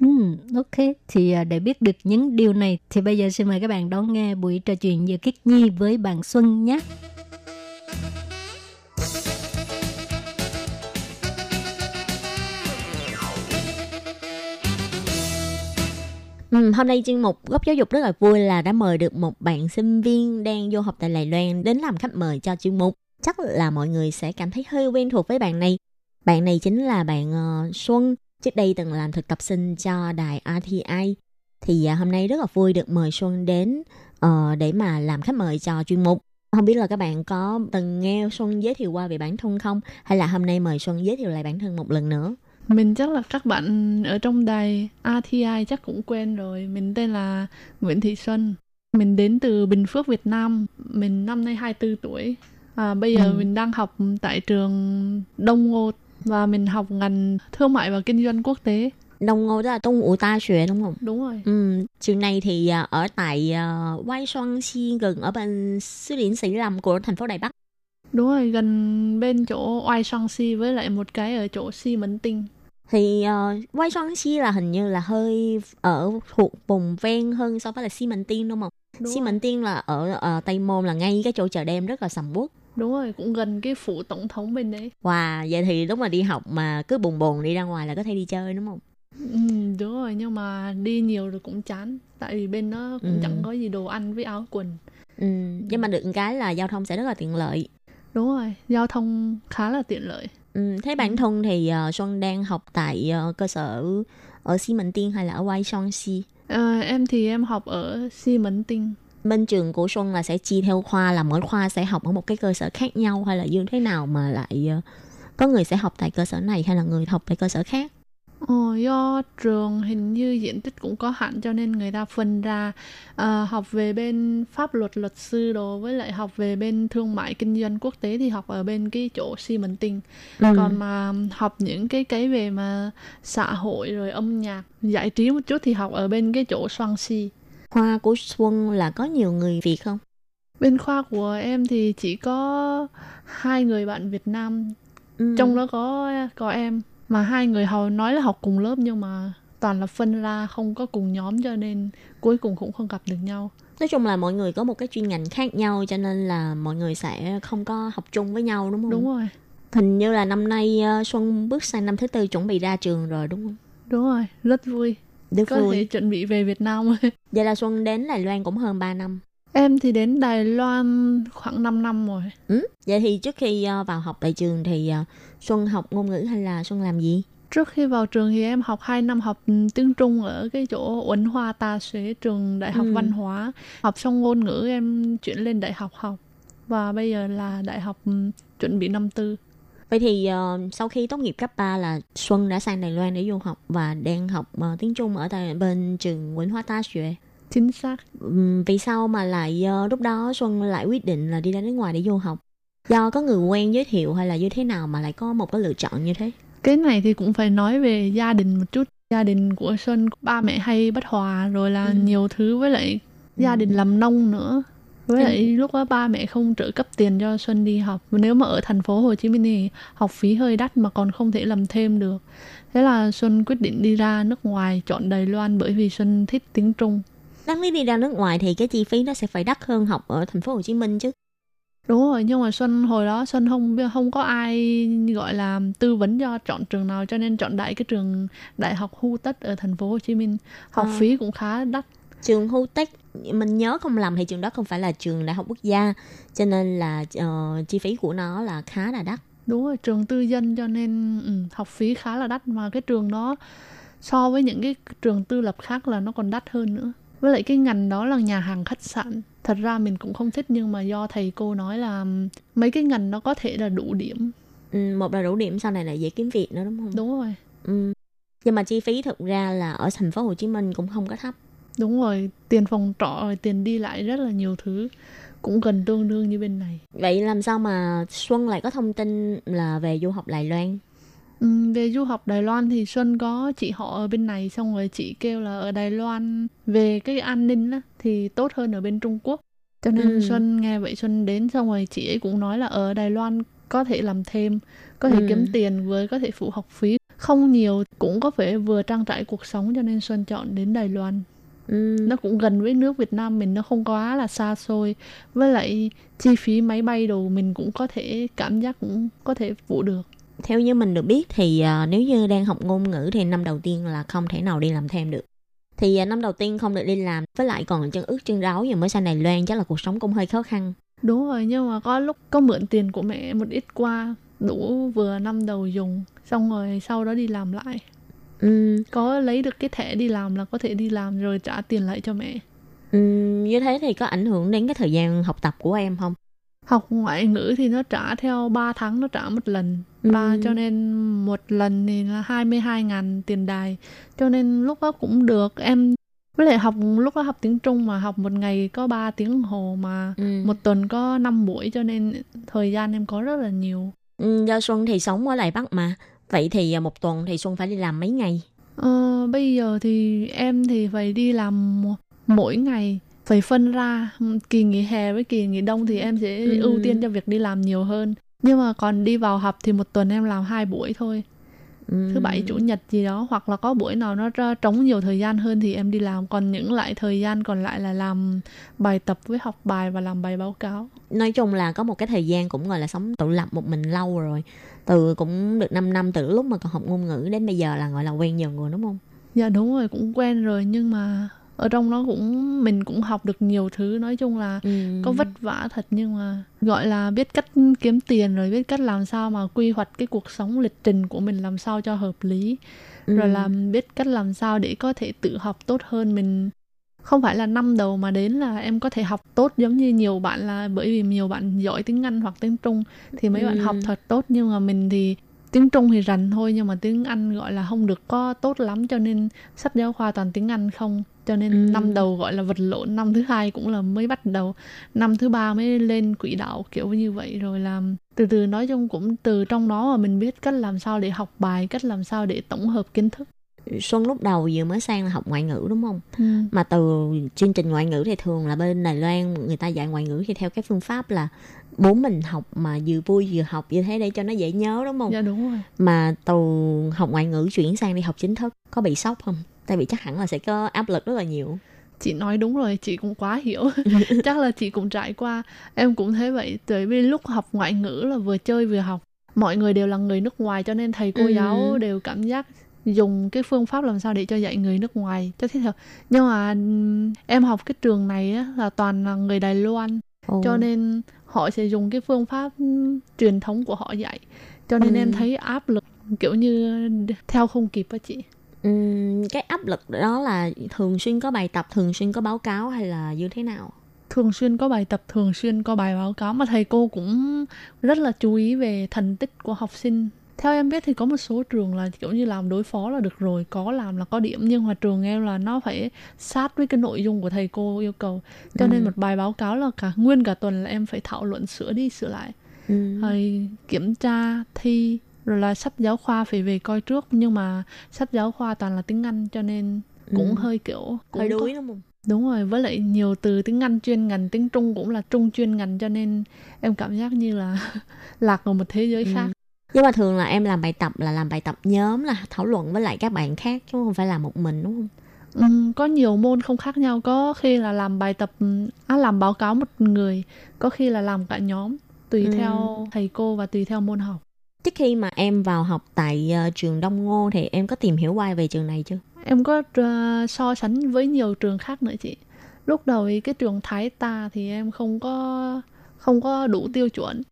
Ừ, ok. Thì à, để biết được những điều này thì bây giờ xin mời các bạn đón nghe buổi trò chuyện giữa Kiết Nhi với bạn Xuân nhé. Ừ, hôm nay chuyên mục góc giáo dục rất là vui là đã mời được một bạn sinh viên đang du học tại Đài Loan đến làm khách mời cho chuyên mục. Chắc là mọi người sẽ cảm thấy hơi quen thuộc với bạn này. Bạn này chính là bạn uh, Xuân, trước đây từng làm thực tập sinh cho đài RTI. Thì à, hôm nay rất là vui được mời Xuân đến ờ, để mà làm khách mời cho chuyên mục. Không biết là các bạn có từng nghe Xuân giới thiệu qua về bản thân không? Hay là hôm nay mời Xuân giới thiệu lại bản thân một lần nữa? Mình chắc là các bạn ở trong đài RTI chắc cũng quen rồi. Mình tên là Nguyễn Thị Xuân. Mình đến từ Bình Phước, Việt Nam. Mình năm nay 24 tuổi. À, bây giờ Ừ. mình đang học tại trường Đông Ngô và mình học ngành thương mại và kinh doanh quốc tế. Đông Ngô đó là Tung Ủ Ta Xuế đúng không? Đúng rồi. Ừ, trường này thì à, ở tại uh, Quai Xoan Xi gần ở bên xứ điển Sĩ Lâm của thành phố Đài Bắc. Đúng rồi, gần bên chỗ Oai Song Si với lại một cái ở chỗ Si Mẫn Tinh. Thì uh, Quai Xoan Xi là hình như là hơi ở thuộc vùng ven hơn so với là Xi Mần Tiên đúng không? Đúng Xi. Mần Tiên là ở ờ, Tây Môn là ngay cái chỗ chợ đêm rất là sầm uất. Đúng rồi, cũng gần cái phủ tổng thống bên đấy. Wow, vậy thì lúc mà đi học mà cứ buồn buồn đi ra ngoài là có thể đi chơi đúng không? Ừ, đúng rồi, nhưng mà đi nhiều rồi cũng chán. Tại vì bên đó cũng Ừ. chẳng có gì đồ ăn với áo quần. Ừ, nhưng mà được cái là giao thông sẽ rất là tiện lợi. Đúng rồi, giao thông khá là tiện lợi. Ừ, thế bản thân thì uh, Xuân đang học tại ờ, cơ sở ở Xi Mần Tiên hay là ở Quai Xoan Xi? Ờ, em thì em học ở Si Mẫn Tinh. Bên trường của Xuân là sẽ chia theo khoa là mỗi khoa sẽ học ở một cái cơ sở khác nhau hay là như thế nào mà lại ờ, có người sẽ học tại cơ sở này hay là người học tại cơ sở khác Ồ, do trường hình như diện tích cũng có hạn cho nên người ta phân ra ờ, học về bên pháp luật luật sư đồ với lại học về bên thương mại kinh doanh quốc tế thì học ở bên cái chỗ Si Mẫn Tinh. Ừ. Còn mà học những cái cái về mà xã hội rồi âm nhạc giải trí một chút thì học ở bên cái chỗ Soang Si. Khoa của Xuân là có nhiều người Việt không? Bên khoa của em thì chỉ có hai người bạn Việt Nam. Ừ. trong đó có có em. Mà hai người họ nói là học cùng lớp nhưng mà toàn là phân ra không có cùng nhóm cho nên cuối cùng cũng không gặp được nhau. Nói chung là mọi người có một cái chuyên ngành khác nhau cho nên là mọi người sẽ không có học chung với nhau đúng không? Đúng rồi. Hình như là năm nay ờ, Xuân bước sang năm thứ tư chuẩn bị ra trường rồi đúng không? Đúng rồi. Rất vui rất có vui thể chuẩn bị về Việt Nam vậy là Xuân đến Đài Loan cũng hơn 3 năm Em thì đến Đài Loan khoảng 5 năm rồi. Ừ? Vậy thì trước khi ờ, vào học tại trường thì ờ, Xuân học ngôn ngữ hay là Xuân làm gì? Trước khi vào trường thì em học 2 năm học tiếng Trung ở cái chỗ Uẩn Hoa Ta Xuế, trường Đại học Ừ. Văn hóa. Học xong ngôn ngữ em chuyển lên đại học học. Và bây giờ là đại học ừ, chuẩn bị năm tư. Vậy thì ờ, sau khi tốt nghiệp cấp 3 là Xuân đã sang Đài Loan để du học và đang học ờ, tiếng Trung ở tại bên trường Nguyễn Hoa Ta Xuế. Chính xác. Ừm, Vì sao mà lại ờ, lúc đó Xuân lại quyết định là đi ra nước ngoài để du học? Do có người quen giới thiệu hay là như thế nào mà lại có một cái lựa chọn như thế? Cái này thì cũng phải nói về gia đình một chút. Gia đình của Xuân, ba mẹ hay bất hòa rồi là Ừ. nhiều thứ với lại gia đình làm nông nữa. Với lại lúc đó ba mẹ không trợ cấp tiền cho Xuân đi học. Nếu mà ở thành phố Hồ Chí Minh thì học phí hơi đắt mà còn không thể làm thêm được. Thế là Xuân quyết định đi ra nước ngoài chọn Đài Loan bởi vì Xuân thích tiếng Trung. Đáng lý đi ra nước ngoài thì cái chi phí nó sẽ phải đắt hơn học ở thành phố Hồ Chí Minh chứ. Đúng rồi, nhưng mà Xuân hồi đó Xuân không không có ai gọi là tư vấn cho chọn trường nào cho nên chọn đại cái trường Đại học Hu Tất ở thành phố Hồ Chí Minh. Học À. phí cũng khá đắt. Trường Hu Tech mình nhớ không lầm thì trường đó không phải là trường đại học quốc gia cho nên là ờ, chi phí của nó là khá là đắt. Đúng rồi, trường tư dân cho nên ừ, học phí khá là đắt mà cái trường đó so với những cái trường tư lập khác là nó còn đắt hơn nữa. Với lại cái ngành đó là nhà hàng khách sạn. Thật ra mình cũng không thích nhưng mà do thầy cô nói là ừm, mấy cái ngành nó có thể là đủ điểm. Ừ, một là đủ điểm sau này là dễ kiếm việc nữa đúng không? Đúng rồi. Ừ. Nhưng mà chi phí thực ra là ở thành phố Hồ Chí Minh cũng không có thấp. Đúng rồi, tiền phòng trọ rồi tiền đi lại rất là nhiều thứ cũng gần tương đương như bên này. Vậy làm sao mà Xuân lại có thông tin là về du học Đài Loan? Ừm, về du học Đài Loan thì Xuân có chị họ ở bên này xong rồi chị kêu là ở Đài Loan về cái an ninh á, thì tốt hơn ở bên Trung Quốc. Cho nên Ừ. Xuân nghe vậy Xuân đến xong rồi chị ấy cũng nói là ở Đài Loan có thể làm thêm, có thể Ừ. kiếm tiền vừa có thể phụ học phí không nhiều cũng có thể vừa trang trải cuộc sống cho nên Xuân chọn đến Đài Loan. Ừ. Nó cũng gần với nước Việt Nam mình nó không quá là xa xôi với lại chi phí máy bay đồ mình cũng có thể cảm giác cũng có thể phụ được. Theo như mình được biết thì à, nếu như đang học ngôn ngữ thì năm đầu tiên là không thể nào đi làm thêm được. Thì à, năm đầu tiên không được đi làm với lại còn chân ướt chân ráo giờ mới sang Đài Loan chắc là cuộc sống cũng hơi khó khăn. Đúng rồi, nhưng mà có lúc có mượn tiền của mẹ một ít qua đủ vừa năm đầu dùng xong rồi sau đó đi làm lại. Ừ, Có lấy được cái thẻ đi làm là có thể đi làm rồi trả tiền lại cho mẹ. ừ, như thế thì có ảnh hưởng đến cái thời gian học tập của em không? Học ngoại ngữ thì nó trả theo 3 tháng nó trả một lần. Ừ. Ba cho nên một lần thì là 22 ngàn tiền đài. Cho nên lúc đó cũng được. Em với lại học lúc đó học tiếng Trung mà học một ngày có 3 tiếng hồ mà Ừ. một tuần có 5 buổi cho nên thời gian em có rất là nhiều. Ừ, do Xuân thì sống ở Đài Bắc mà. Vậy thì à, một tuần thì Xuân phải đi làm mấy ngày? Ờ, bây giờ thì em thì phải đi làm mỗi ngày phải phân ra kỳ nghỉ hè với kỳ nghỉ đông thì em sẽ Ừ. ưu tiên cho việc đi làm nhiều hơn nhưng mà còn đi vào học thì một tuần em làm hai buổi thôi Ừ. thứ bảy chủ nhật gì đó hoặc là có buổi nào nó trống nhiều thời gian hơn thì em đi làm còn những lại thời gian còn lại là làm bài tập với học bài và làm bài báo cáo nói chung là có một cái thời gian cũng gọi là sống tự lập một mình lâu rồi từ cũng được 5 năm từ lúc mà còn học ngôn ngữ đến bây giờ là gọi là quen dần rồi đúng không dạ đúng rồi cũng quen rồi nhưng mà ở trong nó cũng mình cũng học được nhiều thứ nói chung là ừ. có vất vả thật nhưng mà gọi là biết cách kiếm tiền rồi biết cách làm sao mà quy hoạch cái cuộc sống lịch trình của mình làm sao cho hợp lý Ừ. rồi làm biết cách làm sao để có thể tự học tốt hơn mình không phải là năm đầu mà đến là em có thể học tốt giống như nhiều bạn là bởi vì nhiều bạn giỏi tiếng Anh hoặc tiếng Trung thì mấy bạn Ừ. học thật tốt nhưng mà mình thì tiếng Trung thì rành thôi nhưng mà tiếng Anh gọi là không được có tốt lắm cho nên sách giáo khoa toàn tiếng Anh không cho nên Ừ. năm đầu gọi là vật lộn năm thứ hai cũng là mới bắt đầu. Năm thứ ba mới lên quỹ đạo kiểu như vậy rồi làm từ từ nói chung cũng từ trong đó mà mình biết cách làm sao để học bài cách làm sao để tổng hợp kiến thức. Xuân lúc đầu vừa mới sang là học ngoại ngữ đúng không? Ừ. mà từ chương trình ngoại ngữ thì thường là bên Đài Loan người ta dạy ngoại ngữ thì theo cái phương pháp là bố mình học mà vừa vui vừa học như thế để cho nó dễ nhớ đúng không? Dạ đúng rồi. Mà từ học ngoại ngữ chuyển sang đi học chính thức có bị sốc không tại vì chắc hẳn là sẽ có áp lực rất là nhiều. Chị nói đúng rồi chị cũng quá hiểu. Chắc là chị cũng trải qua. Em cũng thấy vậy tại vì lúc học ngoại ngữ là vừa chơi vừa học mọi người đều là người nước ngoài cho nên thầy cô Ừ. giáo đều cảm giác dùng cái phương pháp làm sao để cho dạy người nước ngoài. Cho thích hợp nhưng mà em học cái trường này á, là toàn là người Đài Loan Ồ. cho nên họ sẽ dùng cái phương pháp truyền thống của họ dạy. Cho nên Ừ. em thấy áp lực kiểu như theo không kịp á chị Cái áp lực đó là thường xuyên có bài tập, thường xuyên có báo cáo hay là như thế nào? thường xuyên có bài tập thường xuyên có bài báo cáo mà thầy cô cũng rất là chú ý về thành tích của học sinh theo em biết thì có một số trường là kiểu như làm đối phó là được rồi có làm là có điểm nhưng mà trường em là nó phải sát với cái nội dung của thầy cô yêu cầu cho nên Ừ. một bài báo cáo là cả nguyên cả tuần là em phải thảo luận sửa đi sửa lại Ừm. rồi kiểm tra thi rồi là sách giáo khoa phải về coi trước nhưng mà sách giáo khoa toàn là tiếng Anh cho nên cũng Ừ. hơi kiểu cũng hơi đuối đúng không? Đúng rồi, với lại nhiều từ tiếng Anh chuyên ngành, tiếng Trung cũng là Trung chuyên ngành cho nên em cảm giác như là lạc vào một thế giới Ừ. khác. Nhưng mà thường là em làm bài tập là làm bài tập nhóm là thảo luận với lại các bạn khác chứ không phải làm một mình đúng không? Ừm, có nhiều môn không khác nhau, có khi là làm bài tập, á làm báo cáo một người, có khi là làm cả nhóm, tùy Ừ. theo thầy cô và tùy theo môn học. Trước khi mà em vào học tại uh, trường Đông Ngô thì em có tìm hiểu qua về trường này chưa? Em có uh, so sánh với nhiều trường khác nữa chị. Lúc đầu thì cái trường Thái Ta thì em không có không có đủ tiêu chuẩn.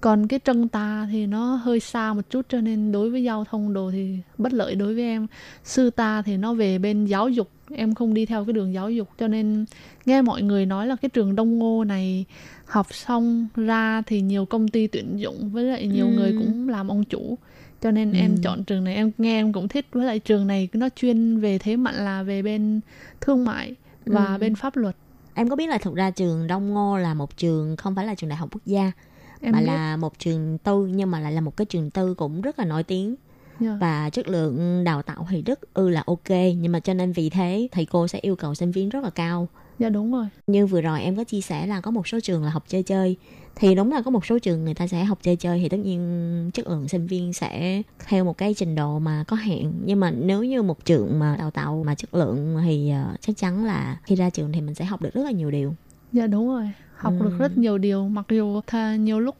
Còn cái Trân Ta thì nó hơi xa một chút cho nên đối với giao thông đồ thì bất lợi đối với em. Sư Ta thì nó về bên giáo dục, em không đi theo cái đường giáo dục cho nên nghe mọi người nói là cái trường Đông Ngô này học xong ra thì nhiều công ty tuyển dụng với lại nhiều Ừ. người cũng làm ông chủ cho nên em Ừ. chọn trường này em nghe em cũng thích với lại trường này nó chuyên về thế mạnh là về bên thương mại và Ừ. bên pháp luật Em có biết là thực ra trường Đông Ngô là một trường không phải là trường đại học quốc gia em mà biết. là một trường tư nhưng mà lại là một cái trường tư cũng rất là nổi tiếng. Nha. và chất lượng đào tạo thì rất ư là ok nhưng mà cho nên vì thế thầy cô sẽ yêu cầu sinh viên rất là cao. Dạ đúng rồi. Như vừa rồi em có chia sẻ là có một số trường là học chơi chơi. Thì đúng là có một số trường người ta sẽ học chơi chơi thì tất nhiên chất lượng sinh viên sẽ theo một cái trình độ mà có hạn. Nhưng mà nếu như một trường mà đào tạo mà chất lượng thì ờ, chắc chắn là khi ra trường thì mình sẽ học được rất là nhiều điều. Dạ đúng rồi học Ừ. được rất nhiều điều mặc dù thà nhiều lúc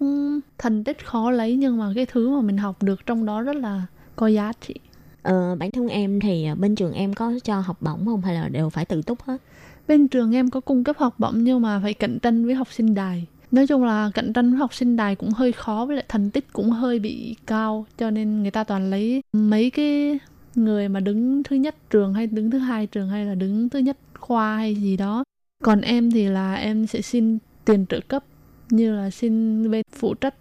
thành tích khó lấy nhưng mà cái thứ mà mình học được trong đó rất là có giá trị. Ờ, bản thân em thì ờ, bên trường em có cho học bổng không hay là đều phải tự túc hết? Bên trường em có cung cấp học bổng nhưng mà phải cạnh tranh với học sinh đài. Nói chung là cạnh tranh với học sinh đài cũng hơi khó với lại thành tích cũng hơi bị cao cho nên người ta toàn lấy mấy cái người mà đứng thứ nhất trường hay đứng thứ hai trường hay là đứng thứ nhất khoa hay gì đó. Còn em thì là em sẽ xin tiền trợ cấp, như là xin bên phụ trách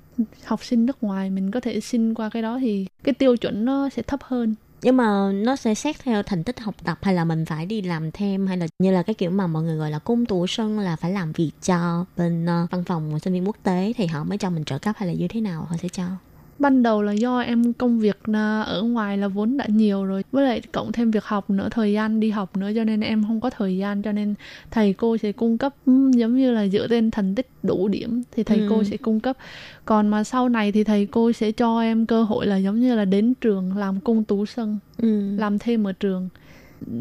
học sinh nước ngoài, mình có thể xin qua cái đó thì cái tiêu chuẩn nó sẽ thấp hơn. Nhưng mà nó sẽ xét theo thành tích học tập hay là mình phải đi làm thêm hay là như là cái kiểu mà mọi người gọi là cung tủ sân là phải làm việc cho bên ờ, văn phòng sinh viên quốc tế thì họ mới cho mình trợ cấp hay là như thế nào, họ sẽ cho? Ban đầu là do em công việc ở ngoài là vốn đã nhiều rồi với lại cộng thêm việc học nữa thời gian đi học nữa cho nên em không có thời gian cho nên thầy cô sẽ cung cấp giống như là dựa trên thành tích đủ điểm thì thầy Ừ. cô sẽ cung cấp còn mà sau này thì thầy cô sẽ cho em cơ hội là giống như là đến trường làm cung tú sân ừ. làm thêm ở trường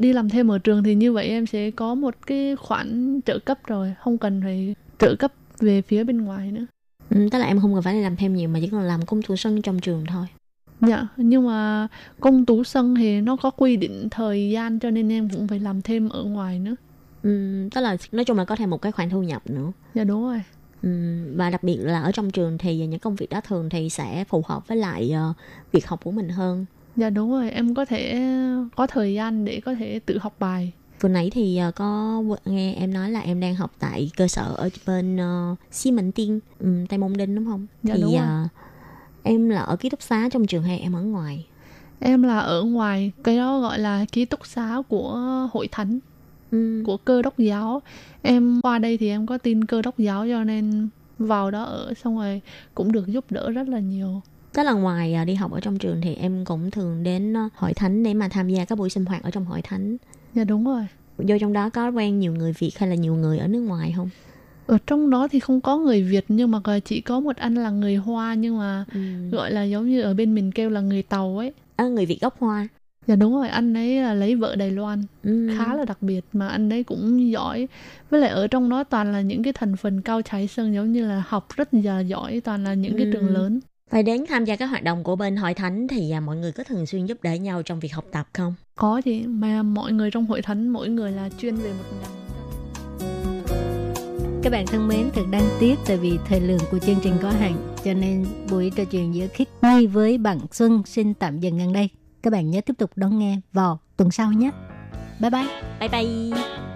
đi làm thêm ở trường thì như vậy em sẽ có một cái khoản trợ cấp rồi không cần phải trợ cấp về phía bên ngoài nữa Ừ, tức là em không cần phải đi làm thêm nhiều mà chỉ cần làm công tủ sân trong trường thôi Dạ, nhưng mà công tú sân thì nó có quy định thời gian cho nên em cũng phải làm thêm ở ngoài nữa. ừ, tức là nói chung là có thêm một cái khoản thu nhập nữa Dạ đúng rồi. ừ, và đặc biệt là ở trong trường thì những công việc đó thường thì sẽ phù hợp với lại ờ, việc học của mình hơn Dạ đúng rồi, em có thể có thời gian để có thể tự học bài. Vừa nãy thì ờ, có nghe em nói là em đang học tại cơ sở ở bên uh, xi mệnh tiên um, tây môn đinh đúng không Dạ, thì đúng rồi. ờ, em là ở ký túc xá trong trường hay em ở ngoài Em là ở ngoài, cái đó gọi là ký túc xá của hội thánh, ừ. của cơ đốc giáo. Em qua đây thì em có tin cơ đốc giáo cho nên vào đó ở xong rồi cũng được giúp đỡ rất là nhiều. Tức là ngoài đi học ở trong trường thì em cũng thường đến hội thánh để mà tham gia các buổi sinh hoạt ở trong hội thánh. Dạ đúng rồi. Vô trong đó có quen nhiều người Việt hay là nhiều người ở nước ngoài không? Ở trong đó thì không có người Việt nhưng mà chỉ có một anh là người Hoa nhưng mà gọi là giống như ở bên mình kêu là người Tàu ấy. À, người Việt gốc Hoa. Dạ đúng rồi, anh ấy là lấy vợ Đài Loan, Ừ. khá là đặc biệt mà anh ấy cũng giỏi. Với lại ở trong đó toàn là những cái thành phần cao cháy sân giống như là học rất là giỏi, toàn là những cái Ừ. trường lớn. Phải đến tham gia các hoạt động của bên hội thánh thì à, mọi người có thường xuyên giúp đỡ nhau trong việc học tập không? có thì mà mọi người trong hội thánh mỗi người là chuyên về một ngành Các bạn thân mến, thật đáng tiếc tại vì thời lượng của chương trình có hạn, cho nên buổi trò chuyện giữa Khiết Nhi với Bằng Xuân xin tạm dừng ngang đây. Các bạn nhớ tiếp tục đón nghe vào tuần sau nhé. Bye bye! Bye bye!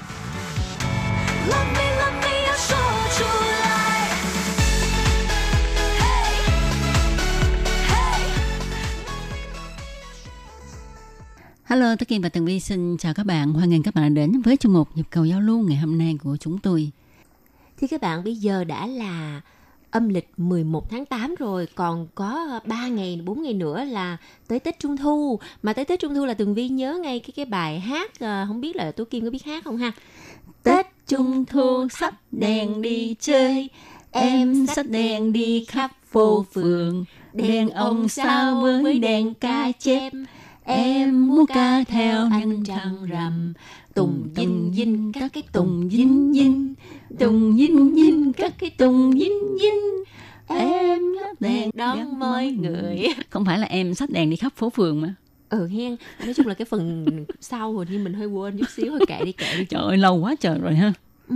Hello, Tố Kim và Tường Vi xin chào các bạn. Hoan nghênh các bạn đến với chuyên mục Nhịp cầu giao lưu ngày hôm nay của chúng tôi. Thì các bạn bây giờ đã là âm lịch 11 tháng 8 rồi, còn có 3 ngày, 4 ngày nữa là tới Tết Trung Thu. Mà tới Tết Trung Thu là Tường Vi nhớ ngay cái cái bài hát, ờ, không biết là Tú Kim có biết hát không ha? Tết Trung Thu sắp đèn đi chơi, em sắp đèn đi khắp phố phường, đèn ông sao với đèn ca chép. Em muốn ca theo anh trăng rằm, tùng dinh dinh các cái tùng dinh dinh, tùng dinh dinh các cái tùng dinh dinh. Em lắp đèn đón mọi người. Không phải là em sách đèn đi khắp phố phường mà. Ừ hen, nói chung là cái phần sau rồi nhưng mình hơi quên chút xíu, hơi kệ đi kệ đi. Trời ơi, lâu quá trời rồi ha. Ừ,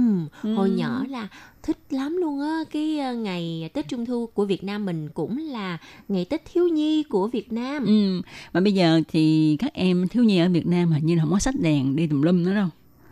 hồi nhỏ là thích lắm luôn á cái ờ, ngày Tết Trung Thu của Việt Nam mình cũng là ngày Tết thiếu nhi của Việt Nam. Ừ, mà bây giờ thì các em thiếu nhi ở Việt Nam hình như là không có sách đèn đi tùm lum nữa đâu.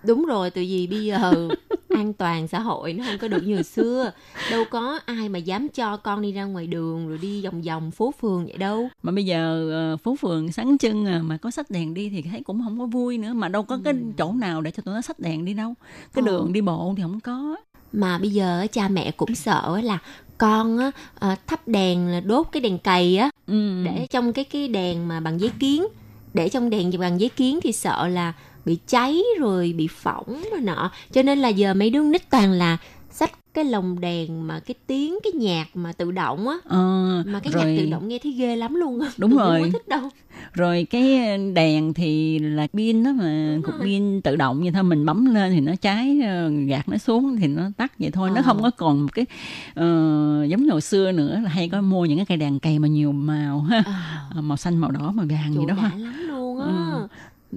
Đúng rồi, từ vì bây giờ an toàn xã hội nó không có được như hồi xưa. Đâu có ai mà dám cho con đi ra ngoài đường rồi đi vòng vòng phố phường vậy đâu. Mà bây giờ ờ, phố phường sáng trưng à, mà có sách đèn đi thì thấy cũng không có vui nữa. Mà đâu có cái chỗ nào để cho tụi nó sách đèn đi đâu. Cái Ờ. đường đi bộ thì không có. Mà bây giờ cha mẹ cũng sợ là con á, ờ, thắp đèn là đốt cái đèn cầy á Ừ. để trong cái cái đèn mà bằng giấy kiến để trong đèn bằng giấy kiến thì sợ là bị cháy rồi bị phỏng rồi nọ. Cho nên là giờ mấy đứa nít toàn là xách cái lồng đèn mà cái tiếng cái nhạc mà tự động á. Ờ, mà cái rồi, nhạc tự động nghe thấy ghê lắm luôn á. Đúng Tụi rồi. không có thích đâu. Rồi cái đèn thì là pin đó mà cục pin tự động vậy thôi. Mình bấm lên thì nó cháy ờ, gạt nó xuống thì nó tắt vậy thôi. Nó Ờ. không có còn một cái ờ, giống như hồi xưa nữa là hay có mua những cái cây đèn cầy mà nhiều màu ha. À, Ờ, màu xanh màu đỏ màu vàng gì chỗ đó ha. lắm luôn á. Ừ.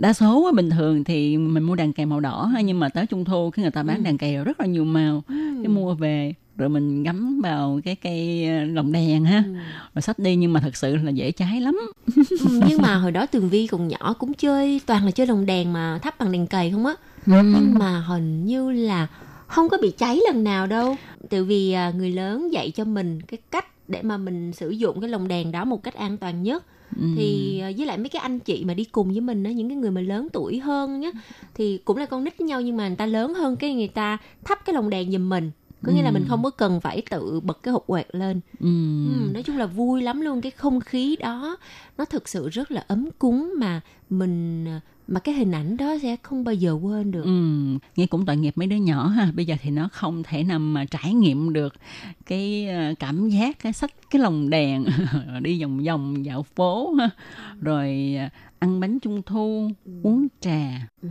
đa số á, bình thường thì mình mua đèn cầy màu đỏ ha nhưng mà tới trung thu khi người ta bán Ừ. đèn cầy rất là nhiều màu Ừ. cái mua về rồi mình gắm vào cái cây ờ, lồng đèn ha Ừ. rồi xách đi nhưng mà thật sự là dễ cháy lắm Ừ, nhưng mà hồi đó tường vi còn nhỏ cũng chơi toàn là chơi lồng đèn mà thắp bằng đèn cầy không á nhưng mà hình như là không có bị cháy lần nào đâu tại vì à, người lớn dạy cho mình cái cách để mà mình sử dụng cái lồng đèn đó một cách an toàn nhất Ừ. thì à, với lại mấy cái anh chị mà đi cùng với mình á những cái người mà lớn tuổi hơn nhá thì cũng là con nít với nhau nhưng mà người ta lớn hơn cái người ta thắp cái lồng đèn giùm mình có nghĩa là mình không có cần phải tự bật cái hộp quẹt lên Ừ. Ừ, nói chung là vui lắm luôn cái không khí đó nó thực sự rất là ấm cúng mà mình mà cái hình ảnh đó sẽ không bao giờ quên được Ừ, nghe cũng tội nghiệp mấy đứa nhỏ ha. Bây giờ thì nó không thể nào mà trải nghiệm được cái ờ, cảm giác cái sách cái lồng đèn đi vòng vòng dạo phố ha. Rồi ờ, ăn bánh trung thu, uống trà. ừ.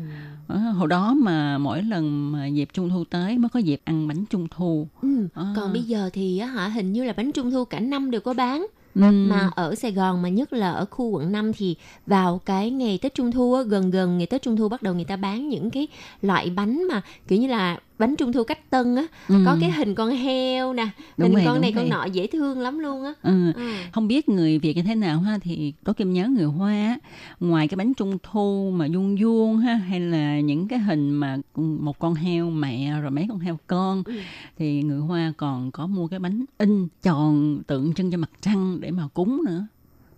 Hồi đó mà mỗi lần mà dịp trung thu tới mới có dịp ăn bánh trung thu. Ừ. À. còn bây giờ thì á hả hình như là bánh trung thu cả năm đều có bán Ừ. mà ở Sài Gòn mà nhất là ở khu quận 5 thì vào cái ngày Tết Trung Thu á, gần gần ngày Tết Trung Thu bắt đầu người ta bán những cái loại bánh mà kiểu như là bánh trung thu cách tân á Ừ. có cái hình con heo nè Đúng hình vậy, con này con vậy. nọ dễ thương lắm luôn á Ừ. Ừ. không biết người Việt như thế nào ha thì có kim nhớ người Hoa á, ngoài cái bánh trung thu mà vuông vuông ha hay là những cái hình mà một con heo mẹ rồi mấy con heo con Ừ. thì người Hoa còn có mua cái bánh in tròn tượng trưng cho mặt trăng để mà cúng nữa.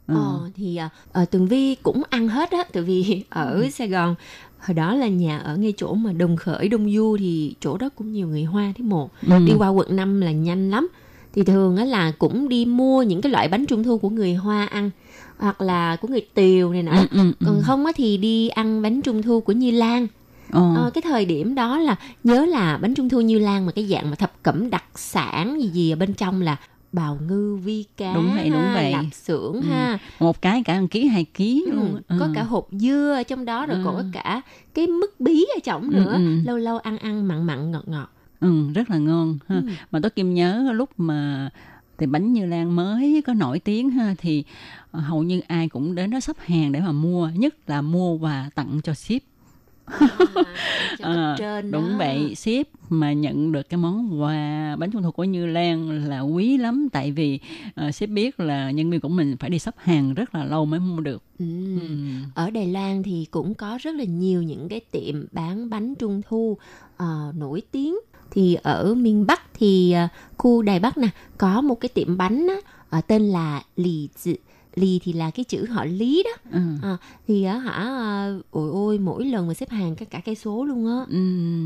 Ừ. Ờ, thì à, ờ, Tường Vi cũng ăn hết á tại vì ở Ừ. Sài Gòn hồi đó là nhà ở ngay chỗ mà Đồng Khởi Đông Du thì chỗ đó cũng nhiều người Hoa thế một Ừ. đi qua quận 5 là nhanh lắm thì thường á là cũng đi mua những cái loại bánh trung thu của người Hoa ăn hoặc là của người Tiều này nọ Ừ, ừ, ừ. còn không á thì đi ăn bánh trung thu của Như Lan Ờ. Ờ, cái thời điểm đó là nhớ là bánh trung thu Như Lan mà cái dạng mà thập cẩm đặc sản gì gì ở bên trong là bào ngư vi cá Đúng vậy, đúng ha, vậy. lạp xưởng Ừ. ha một cái cả một ký hai ký Ừ, luôn. có Ừ. cả hộp dưa ở trong đó rồi Ừ. còn có cả cái mứt bí ở trong Ừ, nữa ừ. lâu lâu ăn ăn mặn mặn ngọt ngọt Ừ, rất là ngon ha. Ừ. Mà tôi Kim nhớ lúc mà thì bánh Như Lan mới có nổi tiếng ha thì hầu như ai cũng đến đó sắp hàng để mà mua, nhất là mua và tặng cho ship. À, cấp trên đúng đó. vậy, ship mà nhận được cái món quà bánh trung thu của Như Lan là quý lắm tại vì uh, ship biết là nhân viên của mình phải đi sắp hàng rất là lâu mới mua được. ừ. Ừ. ở Đài Loan thì cũng có rất là nhiều những cái tiệm bán bánh trung thu ờ, nổi tiếng thì ở miền Bắc thì ờ, khu Đài Bắc nè có một cái tiệm bánh á, ờ, tên là Lì Dự Lì thì là cái chữ họ Lý đó Ừ. à, thì á hả ôi ôi mỗi lần mà xếp hàng cả cả cây số luôn á Ừ.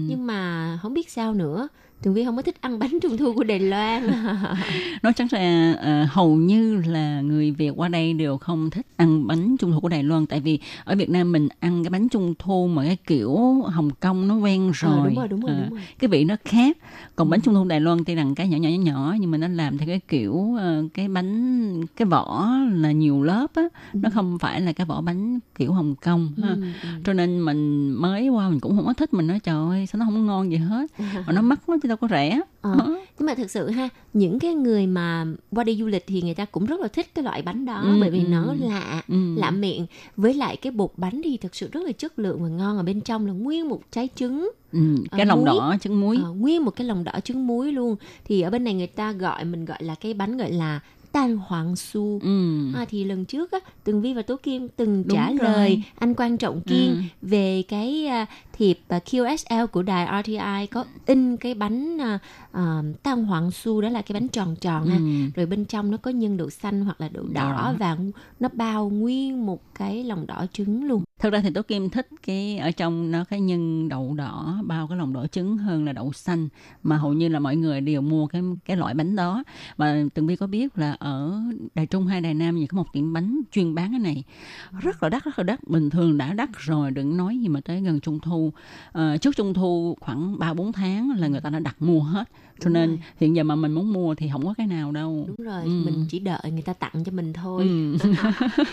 nhưng mà không biết sao nữa Tường Vi không có thích ăn bánh trung thu của Đài Loan. Nói chắc là ờ, hầu như là người Việt qua đây đều không thích ăn bánh trung thu của Đài Loan. Tại vì ở Việt Nam mình ăn cái bánh trung thu mà cái kiểu Hồng Kông nó quen rồi, Ờ, đúng rồi đúng rồi, Ờ, đúng rồi. cái vị nó khác. Còn bánh trung thu Đài Loan tuy rằng cái nhỏ nhỏ nhỏ nhỏ nhưng mà nó làm theo cái kiểu ờ, cái bánh cái vỏ là nhiều lớp á. Nó không phải là cái vỏ bánh kiểu Hồng Kông ha. Ừ, ừ. cho nên mình mới qua mình cũng không có thích. Mình nói trời ơi sao nó không ngon gì hết? Mà nó mắc chứ đâu có rẻ Ờ, nhưng mà thực sự ha những cái người mà qua đi du lịch thì người ta cũng rất là thích cái loại bánh đó Ừ, bởi vì ừ. nó lạ Ừ. lạ miệng với lại cái bột bánh thì thực sự rất là chất lượng và ngon ở bên trong là nguyên một trái trứng ừ, cái Ờ, lòng muối. đỏ trứng muối Ờ, nguyên một cái lòng đỏ trứng muối luôn thì ở bên này người ta gọi mình gọi là cái bánh gọi là tan hoàng su ừ. À, thì lần trước á, Tường Vi và Tố Kim từng Đúng trả rồi. lời anh Quan Trọng Kiên Ừ. về cái thiệp à, QSL của đài RTI có in cái bánh à, à, tăng hoàng su đó là cái bánh tròn tròn ha. Ừ. Rồi bên trong nó có nhân đậu xanh hoặc là đậu đỏ Đỏ. và nó bao nguyên một cái lòng đỏ trứng luôn. Thật ra thì Tố Kim thích cái ở trong nó cái nhân đậu đỏ bao cái lòng đỏ trứng hơn là đậu xanh mà hầu như là mọi người đều mua cái cái loại bánh đó và Tường Vi có biết là ở Đài Trung hay Đài Nam thì có một tiệm bánh chuyên bán cái này rất là đắt rất là đắt bình thường đã đắt rồi đừng nói gì mà tới gần Trung Thu Ờ, trước Trung Thu khoảng 3 4 tháng là người ta đã đặt mua hết cho Đúng nên rồi. hiện giờ mà mình muốn mua thì không có cái nào đâu Đúng rồi, Ừ. mình chỉ đợi người ta tặng cho mình thôi. Ừ.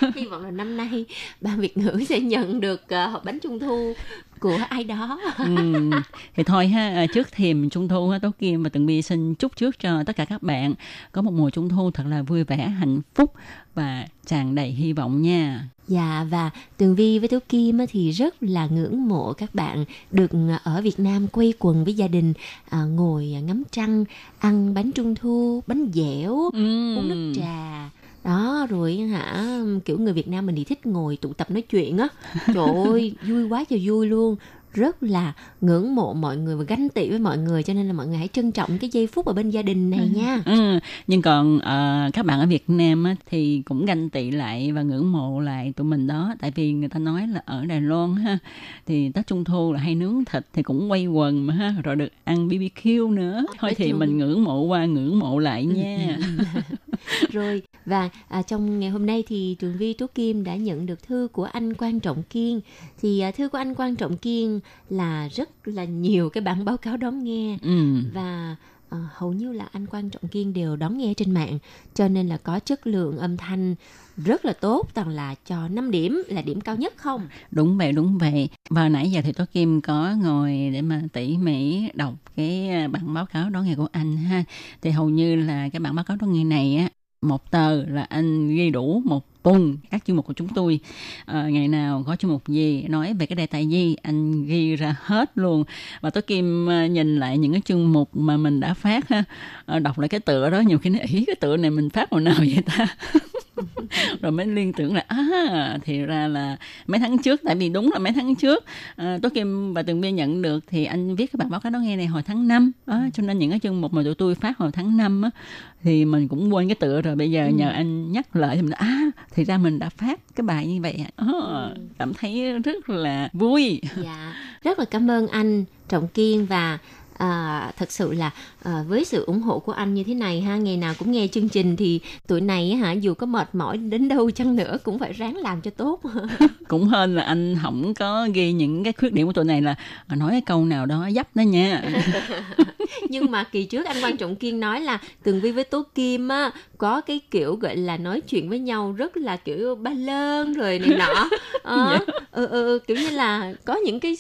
Hy vọng là năm nay ban Việt ngữ sẽ nhận được à, hộp bánh trung thu của ai đó. Ừ. thì thôi ha à, trước thềm trung thu ha tố kim và tường vi xin chúc trước cho tất cả các bạn có một mùa trung thu thật là vui vẻ hạnh phúc và tràn đầy hy vọng nha Dạ và Tường Vi với Tố Kim thì rất là ngưỡng mộ các bạn được ở Việt Nam quây quần với gia đình à, ngồi ngắm trăng, ăn bánh trung thu, bánh dẻo, uống nước trà. Đó rồi hả kiểu người Việt Nam mình thì thích ngồi tụ tập nói chuyện á. Trời ơi, vui quá trời vui luôn. Rất là ngưỡng mộ mọi người và ganh tị với mọi người cho nên là mọi người hãy trân trọng cái giây phút ở bên gia đình này nha. Ừ, nhưng còn ờ, các bạn ở Việt Nam á, thì cũng ganh tị lại và ngưỡng mộ lại tụi mình đó tại vì người ta nói là ở Đài Loan ha thì Tết Trung Thu là hay nướng thịt thì cũng quay quần mà ha rồi được ăn BBQ nữa thôi thì mình ngưỡng mộ qua ngưỡng mộ lại nha Rồi và à, trong ngày hôm nay thì Trường Vi Tố Kim đã nhận được thư của anh Quan Trọng Kiên. Thì à, thư của anh Quan Trọng Kiên là rất là nhiều cái bản báo cáo đón nghe ừ. và uh, hầu như là anh Quan Trọng Kiên đều đón nghe trên mạng cho nên là có chất lượng âm thanh rất là tốt toàn là cho 5 điểm là điểm cao nhất không Đúng vậy, đúng vậy. Và nãy giờ thì tôi Kim có ngồi để mà tỉ mỉ đọc cái à, bản báo cáo đón nghe của anh ha. Thì hầu như là cái bản báo cáo đón nghe này á một tờ là anh ghi đủ một tuần các chuyên mục của chúng tôi. À, ngày nào có chuyên mục gì nói về cái đề tài gì anh ghi ra hết luôn. Và tôi kim à, nhìn lại những cái chuyên mục mà mình đã phát ha, à, đọc lại cái tựa đó nhiều khi nó ý cái tựa này mình phát hồi nào vậy ta? Rồi mới liên tưởng là à thì ra là mấy tháng trước tại vì đúng là mấy tháng trước. À, Tố Kim và Tường Vi nhận được thì anh viết cái bản báo cáo đó nghe này hồi tháng 5 á, cho nên những cái chương mục mà tụi tôi phát hồi tháng 5 á, thì mình cũng quên cái tựa rồi. Bây giờ Ừ. nhờ anh nhắc lại thì mình nói, à thì ra mình đã phát cái bài như vậy Ờ, cảm thấy rất là vui. Dạ, rất là cảm ơn anh Trọng Kiên và à, thật sự là à, với sự ủng hộ của anh như thế này ha, ngày nào cũng nghe chương trình thì tuổi này á hả dù có mệt mỏi đến đâu chăng nữa cũng phải ráng làm cho tốt. cũng hơn là anh không có ghi những cái khuyết điểm của tụi này là nói cái câu nào đó dấp đó nha. Nhưng mà kỳ trước anh Quan Trọng Kiên nói là Tường Vi với Tố Kim á có cái kiểu gọi là nói chuyện với nhau rất là kiểu ba lơn rồi này nọ. Ờ, ừ, ừ, kiểu như là có những cái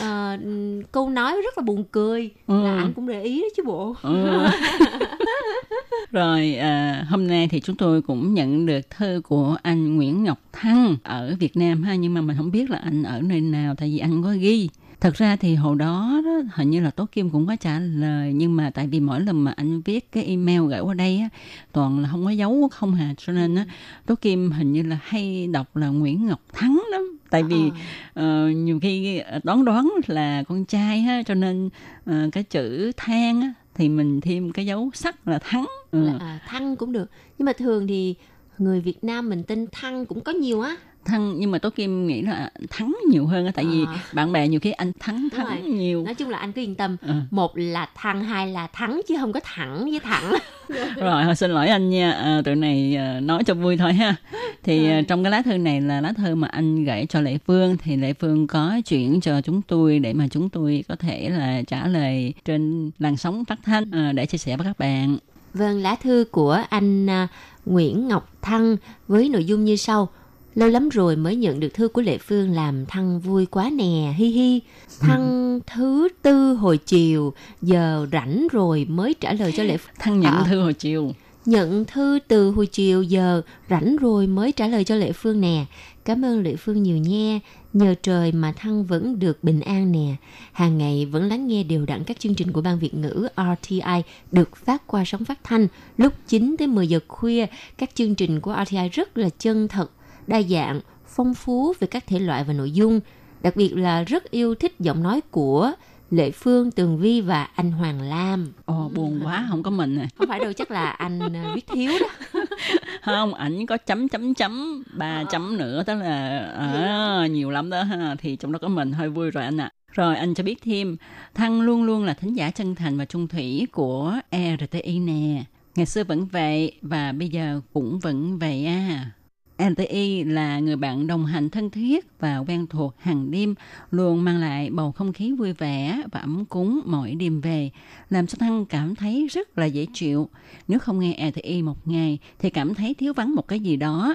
ờ, câu nói rất là buồn cười Ừ. là anh cũng để ý đó chứ bộ. Ừ. Rồi à, hôm nay thì chúng tôi cũng nhận được thư của anh Nguyễn Ngọc Thăng ở Việt Nam ha nhưng mà mình không biết là anh ở nơi nào tại vì anh có ghi. Thật ra thì hồi đó, đó hình như là Tố Kim cũng có trả lời nhưng mà tại vì mỗi lần mà anh viết cái email gửi qua đây á toàn là không có dấu không hà cho nên á Tố Kim hình như là hay đọc là Nguyễn Ngọc Thắng lắm. Tại vì ờ, nhiều khi đoán đoán là con trai ha cho nên ờ, cái chữ than á, thì mình thêm cái dấu sắc là thắng. Ừ. là, à, thăng cũng được. Nhưng mà thường thì người Việt Nam mình tên thăng cũng có nhiều á thắng nhưng mà tố kim nghĩ là thắng nhiều hơn á tại vì À. bạn bè nhiều khi anh thắng Đúng thắng rồi. nhiều nói chung là anh cứ yên tâm Ừ. một là thăng hai là thắng chứ không có thẳng với thẳng rồi xin lỗi anh nha à, tụi này à, nói cho vui thôi ha thì à, trong cái lá thư này là lá thư mà anh gửi cho lệ phương thì lệ phương có chuyển cho chúng tôi để mà chúng tôi có thể là trả lời trên làn sóng phát thanh à, để chia sẻ với các bạn Vâng, lá thư của anh à, Nguyễn Ngọc Thăng với nội dung như sau. Lâu lắm rồi mới nhận được thư của Lệ Phương làm Thăng vui quá nè, hi hi. Thăng thứ tư hồi chiều, giờ rảnh rồi mới trả lời cho Lệ Phương. thăng nhận À. thư hồi chiều Nhận thư từ hồi chiều giờ, rảnh rồi mới trả lời cho Lệ Phương nè. Cảm ơn Lệ Phương nhiều nha. Nhờ trời mà Thăng vẫn được bình an nè. Hàng ngày vẫn lắng nghe đều đặn các chương trình của Ban Việt ngữ RTI được phát qua sóng phát thanh lúc 9 tới 10 giờ khuya. Các chương trình của RTI rất là chân thật, đa dạng, phong phú về các thể loại và nội dung. Đặc biệt là rất yêu thích giọng nói của Lệ Phương, Tường Vi và anh Hoàng Lam. ồ buồn quá không có mình à Không phải đâu, chắc là anh à, viết thiếu đó. không ảnh có chấm chấm chấm ba chấm nữa tức là à, nhiều lắm đó ha thì trong đó có mình hơi vui rồi anh ạ rồi anh cho biết thêm thăng luôn luôn là thính giả chân thành và trung thủy của RTI nè ngày xưa vẫn vậy và bây giờ cũng vẫn vậy à RTI là người bạn đồng hành thân thiết và quen thuộc hàng đêm, luôn mang lại bầu không khí vui vẻ và ấm cúng mỗi đêm về, làm cho Thăng cảm thấy rất là dễ chịu. Nếu không nghe RTI một ngày thì cảm thấy thiếu vắng một cái gì đó.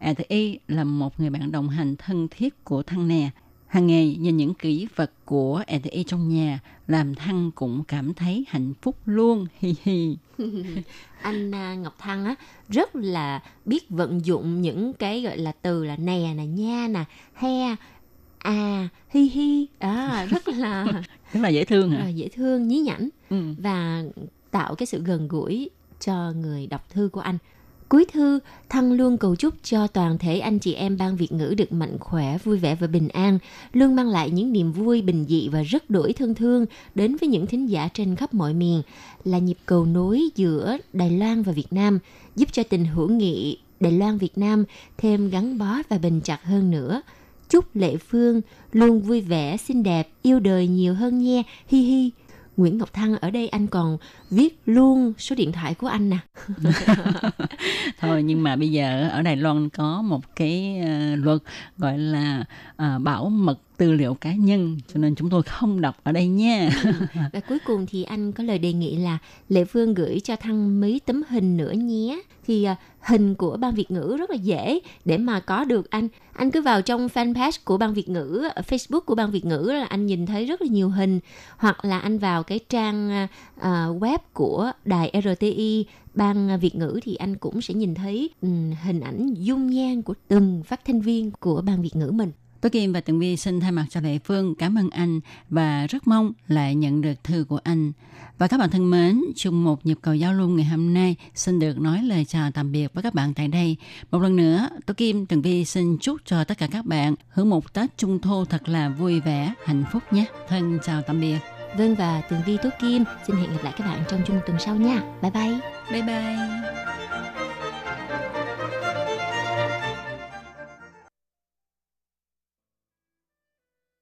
RTI là một người bạn đồng hành thân thiết của Thăng nè. Hàng ngày nhìn những kỷ vật của RTI trong nhà làm Thăng cũng cảm thấy hạnh phúc luôn. Hi hi. anh à, Ngọc Thăng á rất là biết vận dụng những cái gọi là từ là nè nè nha nè he à hi hi à rất là Rất là dễ thương hả? à, dễ thương nhí nhảnh Ừ. và tạo cái sự gần gũi cho người đọc thư của anh. Cuối thư, Thăng luôn cầu chúc cho toàn thể anh chị em ban Việt ngữ được mạnh khỏe, vui vẻ và bình an, luôn mang lại những niềm vui bình dị và rất đổi thân thương đến với những thính giả trên khắp mọi miền, là nhịp cầu nối giữa Đài Loan và Việt Nam, giúp cho tình hữu nghị Đài Loan Việt Nam thêm gắn bó và bền chặt hơn nữa. Chúc Lệ Phương luôn vui vẻ, xinh đẹp, yêu đời nhiều hơn nha, hi hi. Nguyễn Ngọc Thăng ở đây anh còn viết luôn số điện thoại của anh nè. thôi nhưng mà bây giờ ở Đài Loan có một cái ờ, luật gọi là ờ, bảo mật tư liệu cá nhân cho nên chúng tôi không đọc ở đây nha. Và cuối cùng thì anh có lời đề nghị là Lệ Phương gửi cho Thăng mấy tấm hình nữa nhé. Thì à, hình của ban Việt ngữ rất là dễ để mà có được anh. Anh cứ vào trong fanpage của ban Việt ngữ, ở Facebook của ban Việt ngữ là anh nhìn thấy rất là nhiều hình. Hoặc là anh vào cái trang à, à, web của đài RTI ban Việt ngữ thì anh cũng sẽ nhìn thấy ừm, hình ảnh dung nhan của từng phát thanh viên của ban Việt ngữ mình. Tôi Kim và Tường Vi xin thay mặt cho Lệ Phương cảm ơn anh và rất mong lại nhận được thư của anh. Và các bạn thân mến, chung một nhịp cầu giao lưu ngày hôm nay xin được nói lời chào tạm biệt với các bạn tại đây. Một lần nữa, tôi Kim, Tường Vi xin chúc cho tất cả các bạn hưởng một Tết Trung Thu thật là vui vẻ, hạnh phúc nhé. Thân chào tạm biệt. Vâng và Tường Vi Tố Kim xin hẹn gặp lại các bạn trong chung tuần sau nha. Bye bye. Bye bye.